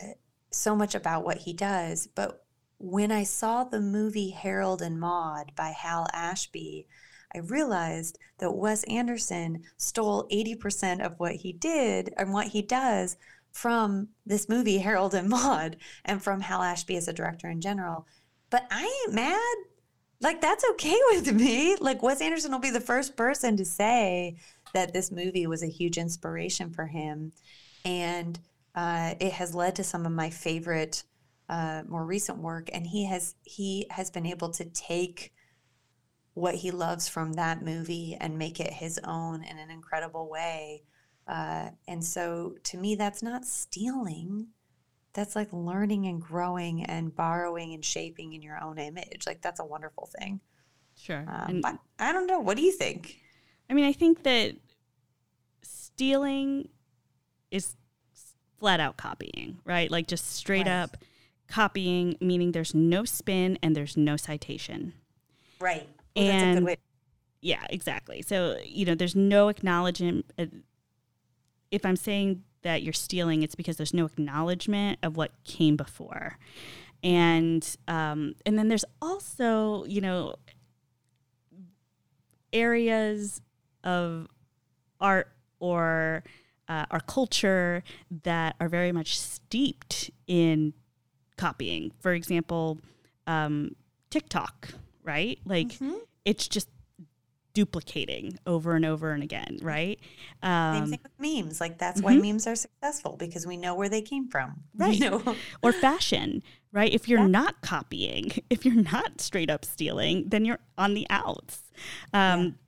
so much about what he does. But when I saw the movie Harold and Maude by Hal Ashby, I realized that Wes Anderson stole 80% of what he did and what he does from this movie, Harold and Maude, and from Hal Ashby as a director in general. But I ain't mad. Like, that's okay with me. Like, Wes Anderson will be the first person to say that this movie was a huge inspiration for him. And uh, it has led to some of my favorite, uh, more recent work. And he has he has been able to take what he loves from that movie and make it his own in an incredible way. Uh, and so to me, that's not stealing. That's like learning and growing and borrowing and shaping in your own image. Like that's a wonderful thing. sure. Um, And- but I don't know. What do you think? I mean, I think that stealing is flat out copying, right? Like just straight Right. up copying, meaning there's no spin and there's no citation. Right. Well, that's a good And- way. Yeah, exactly. So, you know, there's no acknowledgement. uh, If I'm saying that you're stealing, it's because there's no acknowledgement of what came before. And um, and then there's also, you know, areas of art or uh, our culture that are very much steeped in copying. For example, um, TikTok, right? Like Mhm. it's just duplicating over and over and again, right? Same Um, thing with memes. Like that's why mhm. memes are successful because we know where they came from. (laughs) Right. You know? or fashion, right? If you're Yeah. not copying, (laughs) if you're not straight up stealing, then you're on the outs. Um,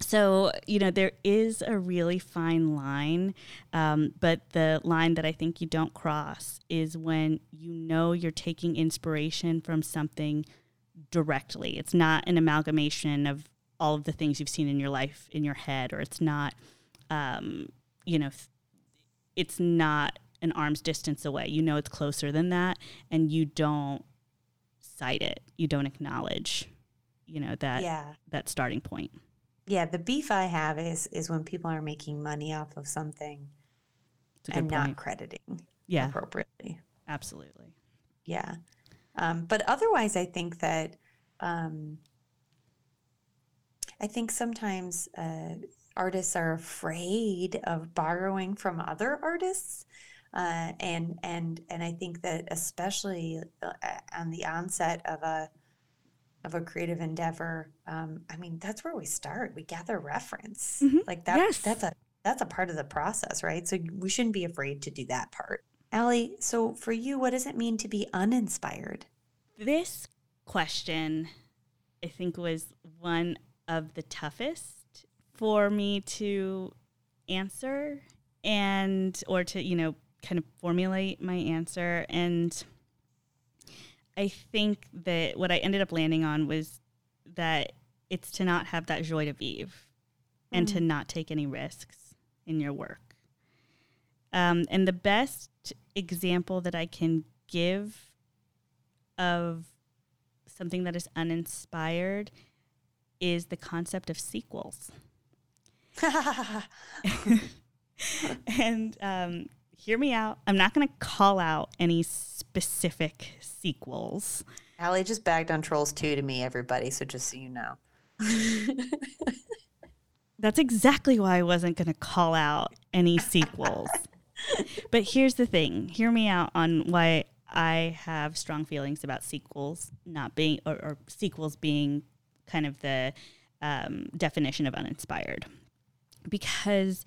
So, you know, there is a really fine line, um, but the line that I think you don't cross is when you know you're taking inspiration from something directly. It's not an amalgamation of all of the things you've seen in your life in your head, or it's not, um, you know, it's not an arm's distance away. You know it's closer than that, and you don't cite it. You don't acknowledge, you know, that yeah. that starting point. Yeah. The beef I have is is when people are making money off of something It's a good and point. not crediting yeah, appropriately. absolutely. Yeah. Um, but otherwise, I think that um, I think sometimes uh, artists are afraid of borrowing from other artists. Uh, and and and I think that especially uh, on the onset of a of a creative endeavor, um, I mean that's where we start. We gather reference, Mhm. like that. Yes. That's a that's a part of the process, right? So we shouldn't be afraid to do that part. Allie, so for you, what does it mean to be uninspired? This question, I think, was one of the toughest for me to answer and, or to, you know, kind of formulate my answer. And I think that what I ended up landing on was that it's to not have that joie de vivre and to not take any risks in your work. Um, and the best example that I can give of something that is uninspired is the concept of sequels. (laughs) (laughs) and um, hear me out. I'm not going to call out any specific sequels. Allie just bagged on Trolls 2 to me, everybody, so just so you know. (laughs) That's exactly why I wasn't going to call out any sequels. (laughs) but here's the thing hear me out on why I have strong feelings about sequels not being, or, or sequels being kind of the um, definition of uninspired. Because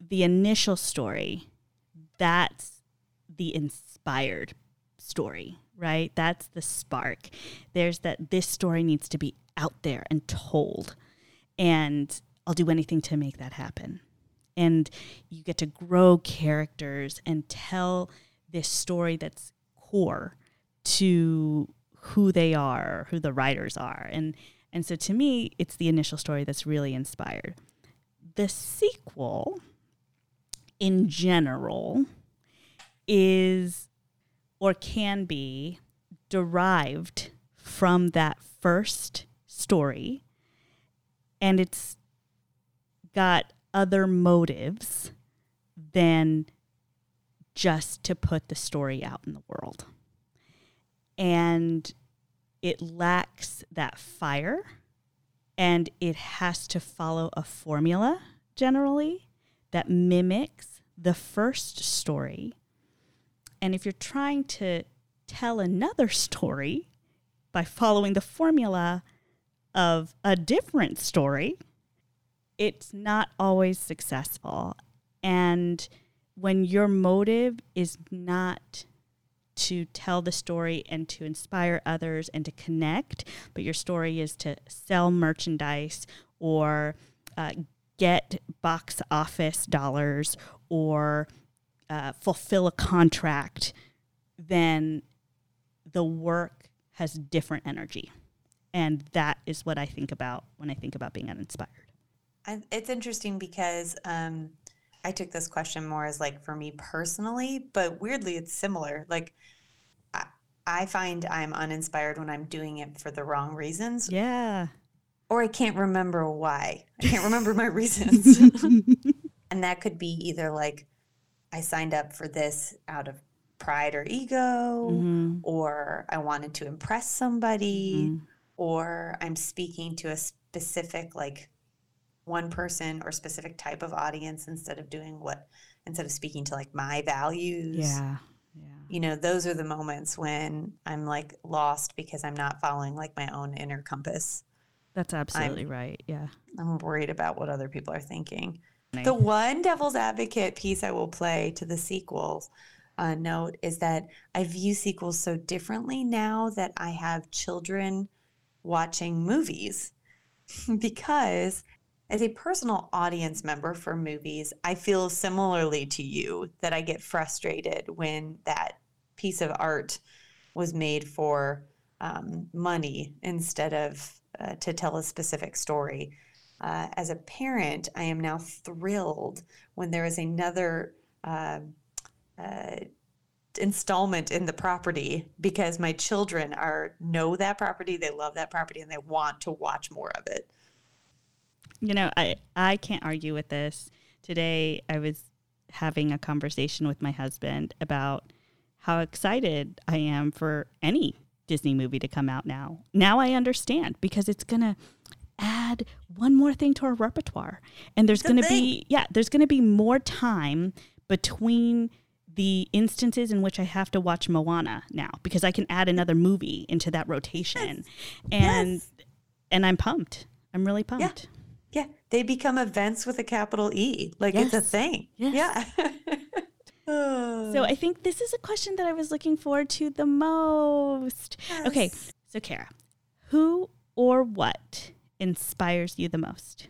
the initial story, that's the inspired story, right? That's the spark. There's that this story needs to be out there and told. And I'll do anything to make that happen. And you get to grow characters and tell this story that's core to who they are, who the writers are. And and so to me, it's the initial story that's really inspired. The sequel in general is or can be derived from that first story and it's got other motives than just to put the story out in the world. And it lacks that fire and it has to follow a formula generally that mimics the first story. And if you're trying to tell another (laughs) story by following the formula of a different story, it's not always successful. And when your motive is not to tell the story and to inspire others and to connect, but your story is to sell merchandise or uh, get box office dollars or uh, fulfill a contract, then the work has different energy. And that is what I think about when I think about being uninspired. I, it's interesting because um, I took this question more as like for me personally, but weirdly, it's similar. Like, I, I find I'm uninspired when I'm doing it for the wrong reasons. Yeah. Or I can't remember why. I can't remember my reasons. (laughs) and that could be either like I signed up for this out of pride or ego, mm-hmm. or I wanted to impress somebody, mm-hmm. or I'm speaking to a specific like one person or specific type of audience instead of doing what instead of speaking to like my values. Yeah. Yeah. You know, those are the moments when I'm like lost because I'm not following like my own inner compass. That's absolutely I'm, right. Yeah. I'm worried about what other people are thinking. The one devil's advocate piece I will play to the sequels uh, note is that I view sequels so differently now that I have children watching movies (laughs) because as a personal audience member for movies, I feel similarly to you that I get frustrated when that piece of art was made for um, money instead of uh, to tell a specific story. Uh, as a parent, I am now thrilled when there is another uh, uh installment in the property because my children are know that property, they love that property, and they want to watch more of it. You know, I I can't argue with this. Today I was having a conversation with my husband about how excited I am for any Disney movie to come out now. Now I understand because it's going to add one more thing to our repertoire. And there's going to be yeah, there's going to be more time between the instances in which I have to watch Moana now because I can add another movie into that rotation. Yes. And yes. and I'm pumped. I'm really pumped. Yeah. Yeah, they become events with a capital E. Like yes. it's a thing. Yeah. (laughs) so I (sighs) think this is a question that I was looking forward to the most. Yes. Okay, so Kara, who or what inspires you the most?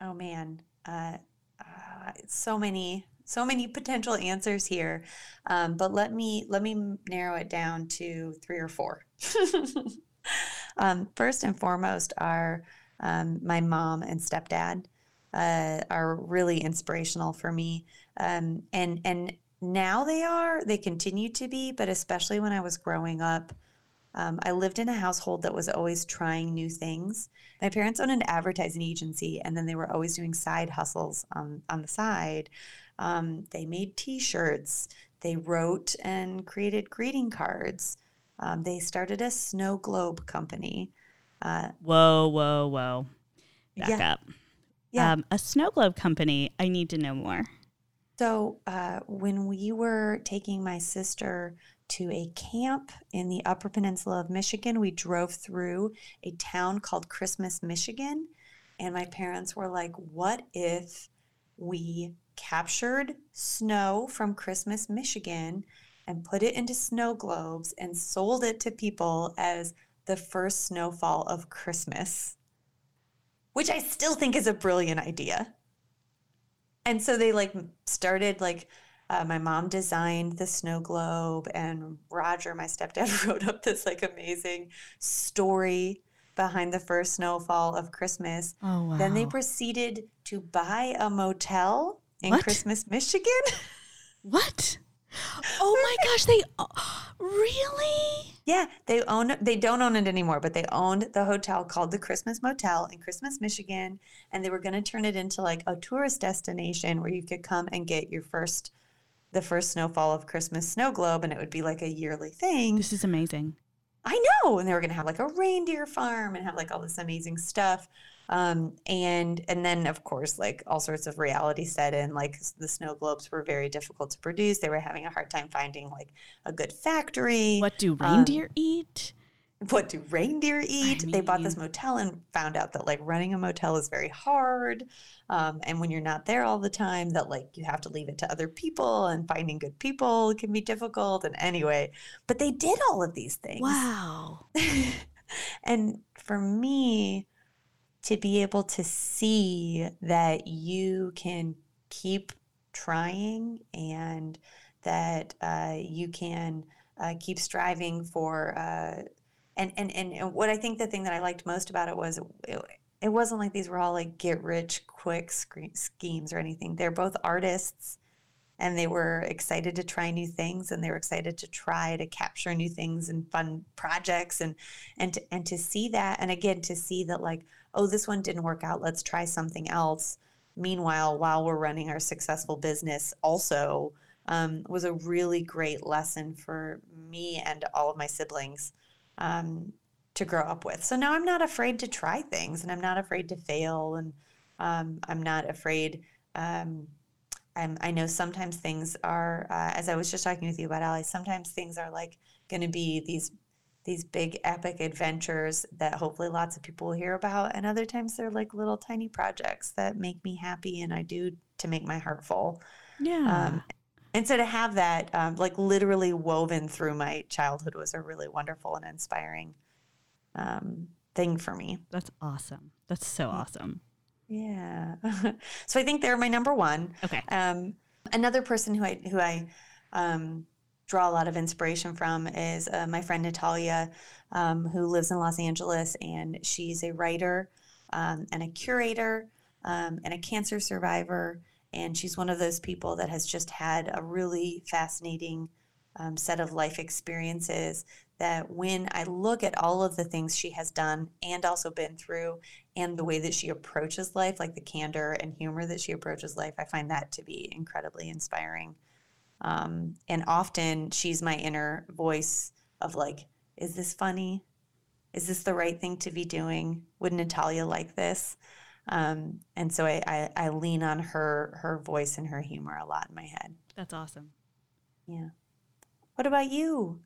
Oh man, uh, uh, so many, so many potential answers here. Um, but let me let me narrow it down to three or four. (laughs) um, first and foremost are um, my mom and stepdad uh, are really inspirational for me, um, and and now they are. They continue to be, but especially when I was growing up. Um, I lived in a household that was always trying new things. My parents owned an advertising agency, and then they were always doing side hustles on, on the side. Um, they made t shirts, they wrote and created greeting cards. Um, they started a snow globe company. Uh, whoa, whoa, whoa. Back yeah. up. Yeah. Um, a snow globe company, I need to know more. So, uh, when we were taking my sister to a camp in the Upper Peninsula of Michigan, we drove through a town called Christmas, Michigan. And my parents were like, What if we captured snow from Christmas, Michigan, and put it into snow globes and sold it to people as the first snowfall of Christmas? Which I still think is a brilliant idea. And so they like started like uh, my mom designed the snow globe and roger my stepdad (laughs) wrote up this like amazing story behind the first snowfall of christmas Oh wow. then they proceeded to buy a motel in What? christmas michigan (laughs) what? Oh my gosh! They really? yeah they own they don't own it anymore but they owned the hotel called the christmas motel in christmas michigan and they were going to turn it into like a tourist destination where you could come and get your first the first snowfall of christmas snow globe and it would be like a yearly thing This is amazing. I know. And they were going to have like a reindeer farm and have like all this amazing stuff. Um, and and then of course like all sorts of reality set in. Like the snow globes were very difficult to produce. They were having a hard time finding like a good factory. What do Um, reindeer eat? What do reindeer eat? they bought this motel and found out that like running a motel is very hard. Um, and when you're not there all the time, that like you have to leave it to other people and finding good people can be difficult. And anyway, but they did all of these things. Wow. (laughs) and for me to be able to see that you can keep trying and that uh, you can uh, keep striving for uh, and, and and what I think the thing that I liked most about it was it, it wasn't like these were all like get rich quick scre- schemes or anything. They're both artists and they were excited to try new things and they were excited to try to capture new things and fun projects and and to, and to see that and again to see that like oh this one didn't work out let's try something else. Meanwhile while we're running our successful business also um, was a really great lesson for me and all of my siblings um, to grow up with. So now i'm not afraid to try things and i'm not afraid to fail and um, i'm not afraid um, I know sometimes things are, uh, as I was just talking with you about Allie, sometimes things are like going to be these these big epic adventures that hopefully lots of people will hear about, and other times they're like little tiny projects that make me happy and I do to make my heart full. Yeah. Um, and so to have that um, like literally woven through my childhood was a really wonderful and inspiring um, thing for me. That's awesome. That's so awesome. Yeah. (laughs) so I think they're my number one. Okay. Um, another person who I who I um, draw a lot of inspiration from is uh, my friend Natalia, um, who lives in Los Angeles, and she's a writer um, and a curator um, and a cancer survivor, and she's one of those people that has just had a really fascinating um, set of life experiences. That when I look at all of the things she has done and also been through, and the way that she approaches life, like the candor and humor that she approaches life, I find that to be incredibly inspiring. Um, and often she's my inner voice of like, is this funny? Is this the right thing to be doing? Would Natalia like this? Um, and so I, I, I lean on her her voice and her humor a lot in my head. That's awesome. Yeah. What about you?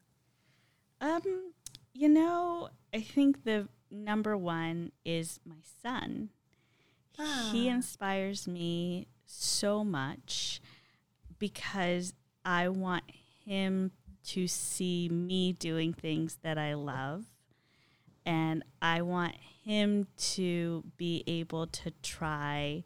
Um, you know, I think the number one is my son. He Ah. inspires me so much because I want him to see me doing things that I love. And I want him to be able to try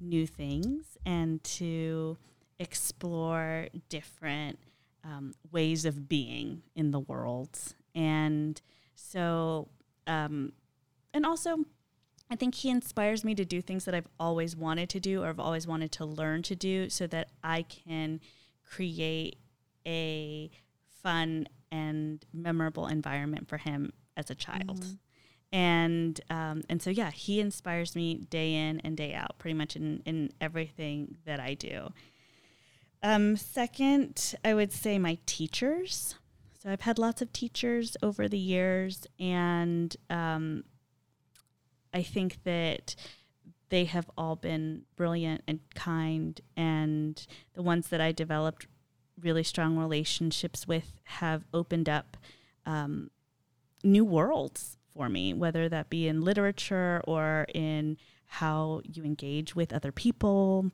new things and to explore different um, ways of being in the world. And so, um, and also, I think he inspires me to do things that I've always wanted to do or I've always wanted to learn to do so that I can create a fun and memorable environment for him as a child. And um, and so yeah, he inspires me day in and day out, pretty much in, in everything that I do. Um, second, I would say my teachers. So I've had lots of teachers over the years, and um, I think that they have all been brilliant and kind. And the ones that I developed really strong relationships with have opened up um, new worlds for me, whether that be in literature or in how you engage with other people.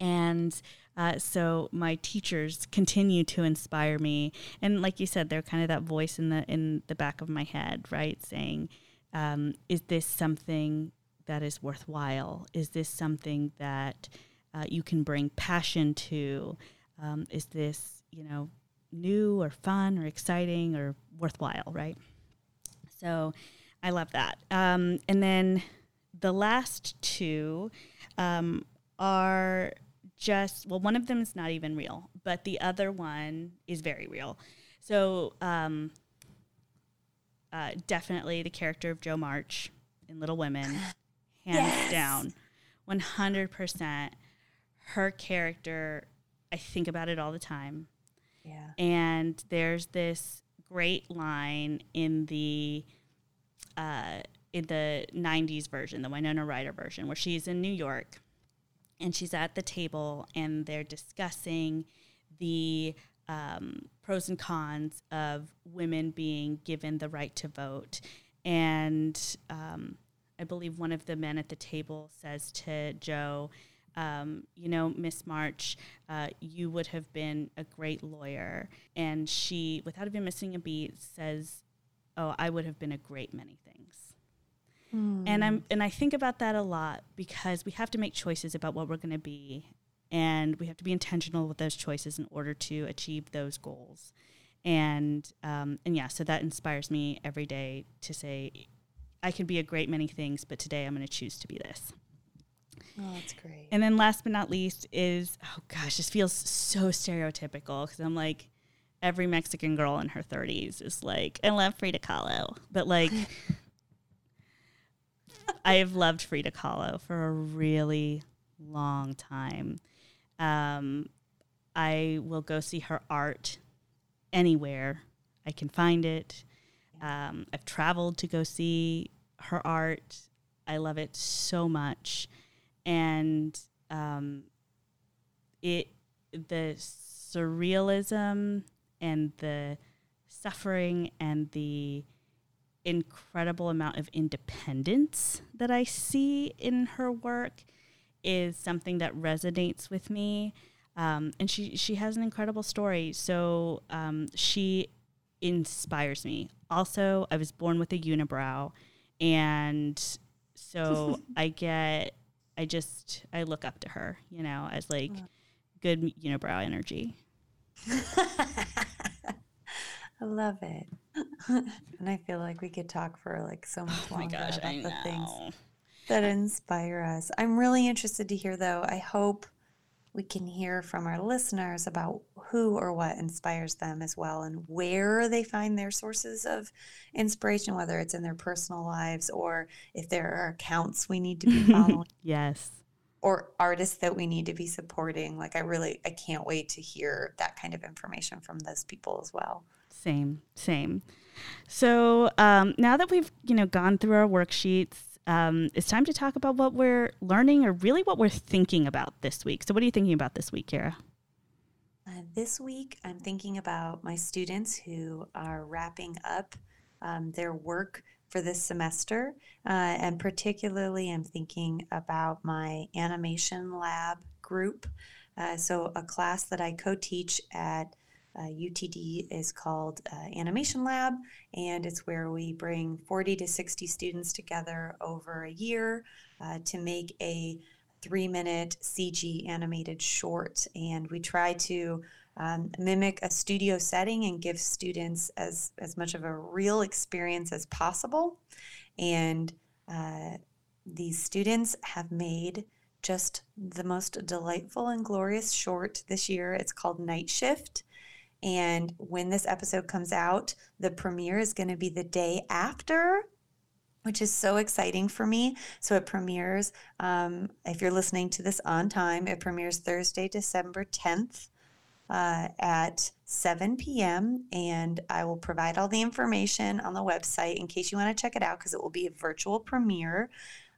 And uh, so my teachers continue to inspire me, and like you said, they're kind of that voice in the in the back of my head, right, saying, um, "Is this something that is worthwhile? Is this something that uh, you can bring passion to? Um, is this you know new or fun or exciting or worthwhile, right?" So I love that. Um, and then the last two um, are just well, one of them is not even real, but the other one is very real. So um, uh, definitely the character of Jo March in Little Women, (laughs) hands yes. down, one hundred percent. Her character, I think about it all the time. Yeah. And there's this great line in the uh, in the '90s version, the Winona Ryder version, where she's in New York and she's at the table and they're discussing the um, pros and cons of women being given the right to vote. And um, I believe one of the men at the table says to Jo, um, you know, Miss March, uh, you would have been a great lawyer. And she, without even missing a beat, says, Oh, I would have been a great many things. Mm. And I'm and I think about that a lot because we have to make choices about what we're going to be and we have to be intentional with those choices in order to achieve those goals. And um, and yeah, so that inspires me every day to say I can be a great many things, but today I'm going to choose to be this. Oh, that's great. And then last but not least is oh gosh, this feels so stereotypical because I'm like every Mexican girl in her 30s is like I love Frida Kahlo, but like (laughs) I have loved Frida Kahlo for a really long time. Um, I will go see her art anywhere I can find it. Um, I've traveled to go see her art. I love it so much, and um, it the surrealism and the suffering and the incredible amount of independence that I see in her work is something that resonates with me. Um, and she she has an incredible story. So um, she inspires me. Also, I was born with a unibrow, and so (laughs) I get I just I look up to her, you know, as like good unibrow energy. (laughs) I love it. (laughs) and I feel like we could talk for like so much oh longer gosh, about the things that inspire us. I'm really interested to hear though. I hope we can hear from our listeners about who or what inspires them as well and where they find their sources of inspiration, whether it's in their personal lives or if there are accounts we need to be (laughs) following. yes. Or artists that we need to be supporting. Like I really I can't wait to hear that kind of information from those people as well. Same, same. So um, now that we've you know gone through our worksheets, um, it's time to talk about what we're learning or really what we're thinking about this week. So what are you thinking about this week, Kara? Uh, this week, I'm thinking about my students who are wrapping up um, their work for this semester. Uh, and particularly, I'm thinking about my animation lab group. Uh, so, a class that I co teach at uh, UTD is called uh, Animation Lab, and it's where we bring 40 to 60 students together over a year uh, to make a three minute CG animated short. And we try to um, mimic a studio setting and give students as, as much of a real experience as possible. And uh, these students have made just the most delightful and glorious short this year. It's called Night Shift. And when this episode comes out, the premiere is going to be the day after, which is so exciting for me. So it premieres, um, if you're listening to this on time, it premieres Thursday, December 10th. Uh, at 7 p.m. And I will provide all the information on the website in case you want to check it out because it will be a virtual premiere.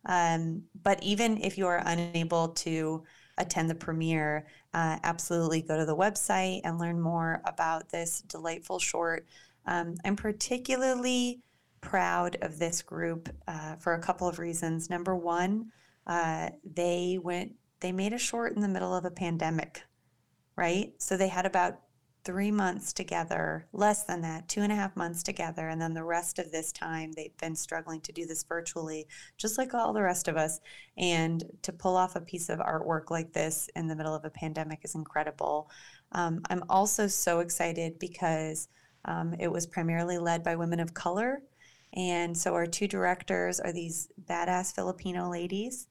Um, but even if you are unable to attend the premiere, uh, absolutely go to the website and learn more about this delightful short. Um, I'm particularly proud of this group uh, for a couple of reasons. Number one, uh, they went they made a short in the middle of a pandemic, right? So they had about three months together, less than that, two and a half months together. And then the rest of this time, they've been struggling to do this virtually, just like all the rest of us. And to pull off a piece of artwork like this in the middle of a pandemic is incredible. Um, I'm also so excited because um, it was primarily led by women of color. And so our two directors are these badass Filipino ladies.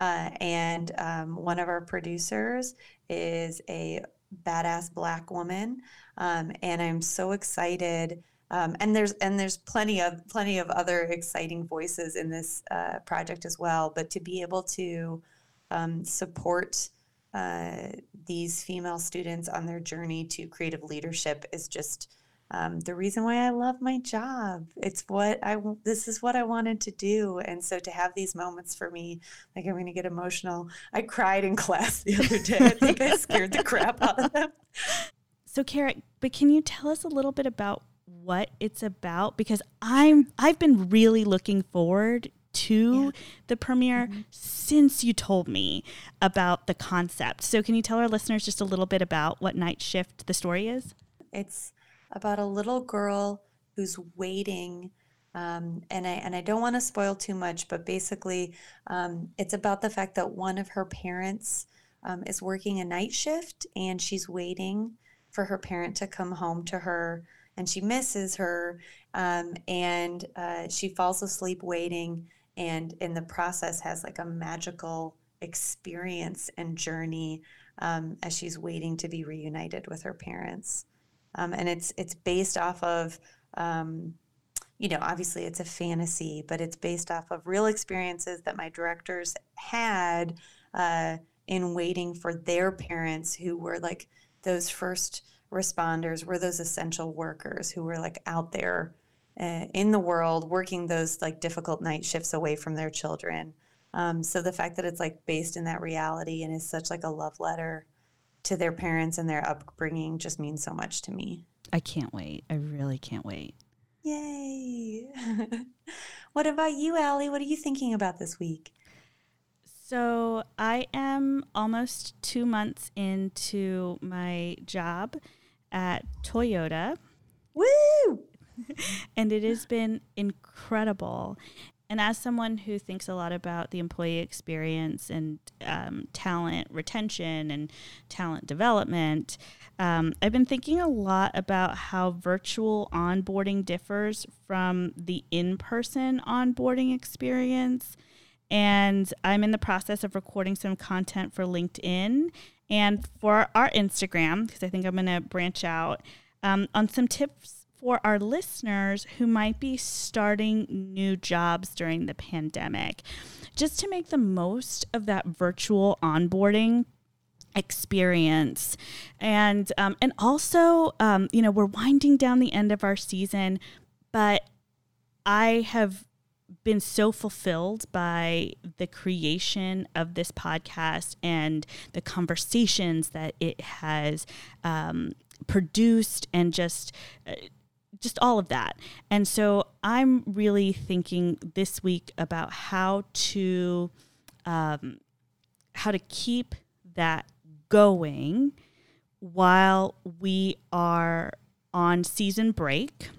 Uh, and um, one of our producers is a badass black woman. Um, and I'm so excited. Um, and there's and there's plenty of plenty of other exciting voices in this uh, project as well. But to be able to um, support uh, these female students on their journey to creative leadership is just um, the reason why I love my job. It's what I this is what I wanted to do, and so to have these moments for me, like I'm going to get emotional. I cried in (laughs) class the other day. I think I scared the crap out of them. So, Kara, but can you tell us a little bit about what it's about? Because I'm I've been really looking forward to yeah. the premiere mm-hmm. since you told me about the concept. So, can you tell our listeners just a little bit about what Night Shift the story is? It's about a little girl who's waiting. Um, and I and I don't want to spoil too much, but basically, um, it's about the fact that one of her parents um, is working a night shift, and she's waiting for her parent to come home to her, and she misses her, um, and uh, she falls asleep waiting, and in the process has like a magical experience and journey um, as she's waiting to be reunited with her parents um, and it's it's based off of um, you know obviously it's a fantasy but it's based off of real experiences that my directors had uh, in waiting for their parents who were like those first responders were those essential workers who were like out there uh, in the world working those like difficult night shifts away from their children. Um, so the fact that it's like based in that reality and is such like a love letter to their parents and their upbringing just means so much to me. I can't wait. I really can't wait. Yay. (laughs) what about you, Allie? What are you thinking about this week? So, I am almost two months into my job at Toyota. Woo! (laughs) and it has been incredible. And as someone who thinks a lot about the employee experience and um, talent retention and talent development, um, I've been thinking a lot about how virtual onboarding differs from the in person onboarding experience. And I'm in the process of recording some content for LinkedIn and for our Instagram, because I think I'm going to branch out um, on some tips for our listeners who might be starting new jobs during the pandemic, just to make the most of that virtual onboarding experience. And um, and also um, you know we're winding down the end of our season but i have been so fulfilled by the creation of this podcast and the conversations that it has um, produced and just uh, just all of that. And so I'm really thinking this week about how to um, how to keep that going while we are on season break.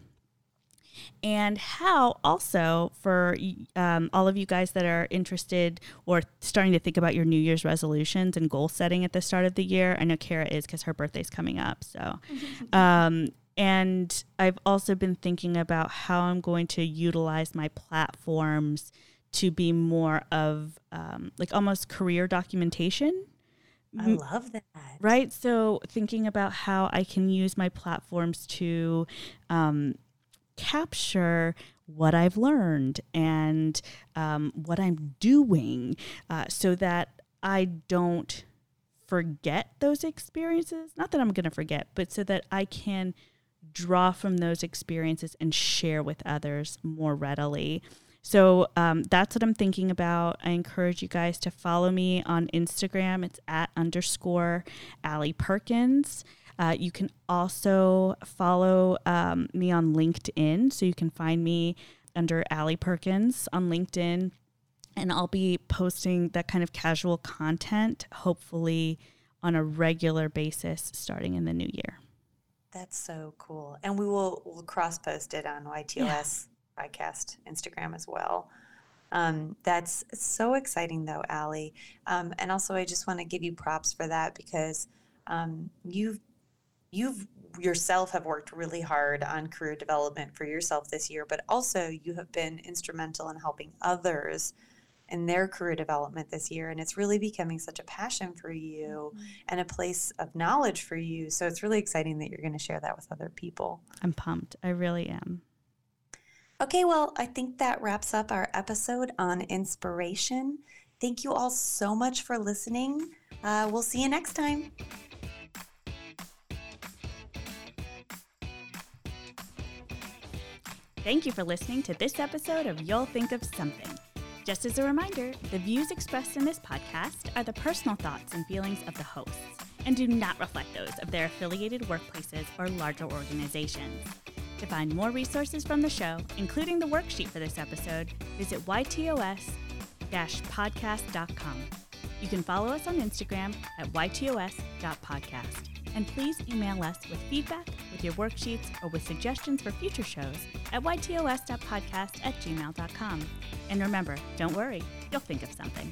And how also for um, all of you guys that are interested or starting to think about your New Year's resolutions and goal setting at the start of the year. I know Kara is because her birthday's coming up. So, (laughs) um, and I've also been thinking about how I'm going to utilize my platforms to be more of um, like almost career documentation. I love that. Right. So, thinking about how I can use my platforms to um, capture what I've learned and um, what I'm doing uh, so that I don't forget those experiences. Not that I'm going to forget, but so that I can draw from those experiences and share with others more readily. So um, that's what I'm thinking about. I encourage you guys to follow me on Instagram. It's at underscore Allie Perkins. Uh, you can also follow um, me on LinkedIn. So you can find me under Allie Perkins on LinkedIn. And I'll be posting that kind of casual content, hopefully on a regular basis starting in the new year. That's so cool. And we will we'll cross post it on YTOS yeah. podcast Instagram as well. Um, that's so exciting though, Allie. Um, and also I just want to give you props for that because um, you've you've yourself have worked really hard on career development for yourself this year, but also you have been instrumental in helping others in their career development this year. And it's really becoming such a passion for you mm-hmm. and a place of knowledge for you. So it's really exciting that you're going to share that with other people. I'm pumped. I really am. Okay, well, I think that wraps up our episode on inspiration. Thank you all so much for listening. Uh, we'll see you next time. Thank you for listening to this episode of You'll Think of Something. Just as a reminder, the views expressed in this podcast are the personal thoughts and feelings of the hosts and do not reflect those of their affiliated workplaces or larger organizations. To find more resources from the show, including the worksheet for this episode, visit ytos-podcast.com. You can follow us on Instagram at ytos.podcast. And please email us with feedback, with your worksheets, or with suggestions for future shows at ytos.podcast at gmail.com. And remember, don't worry, you'll think of something.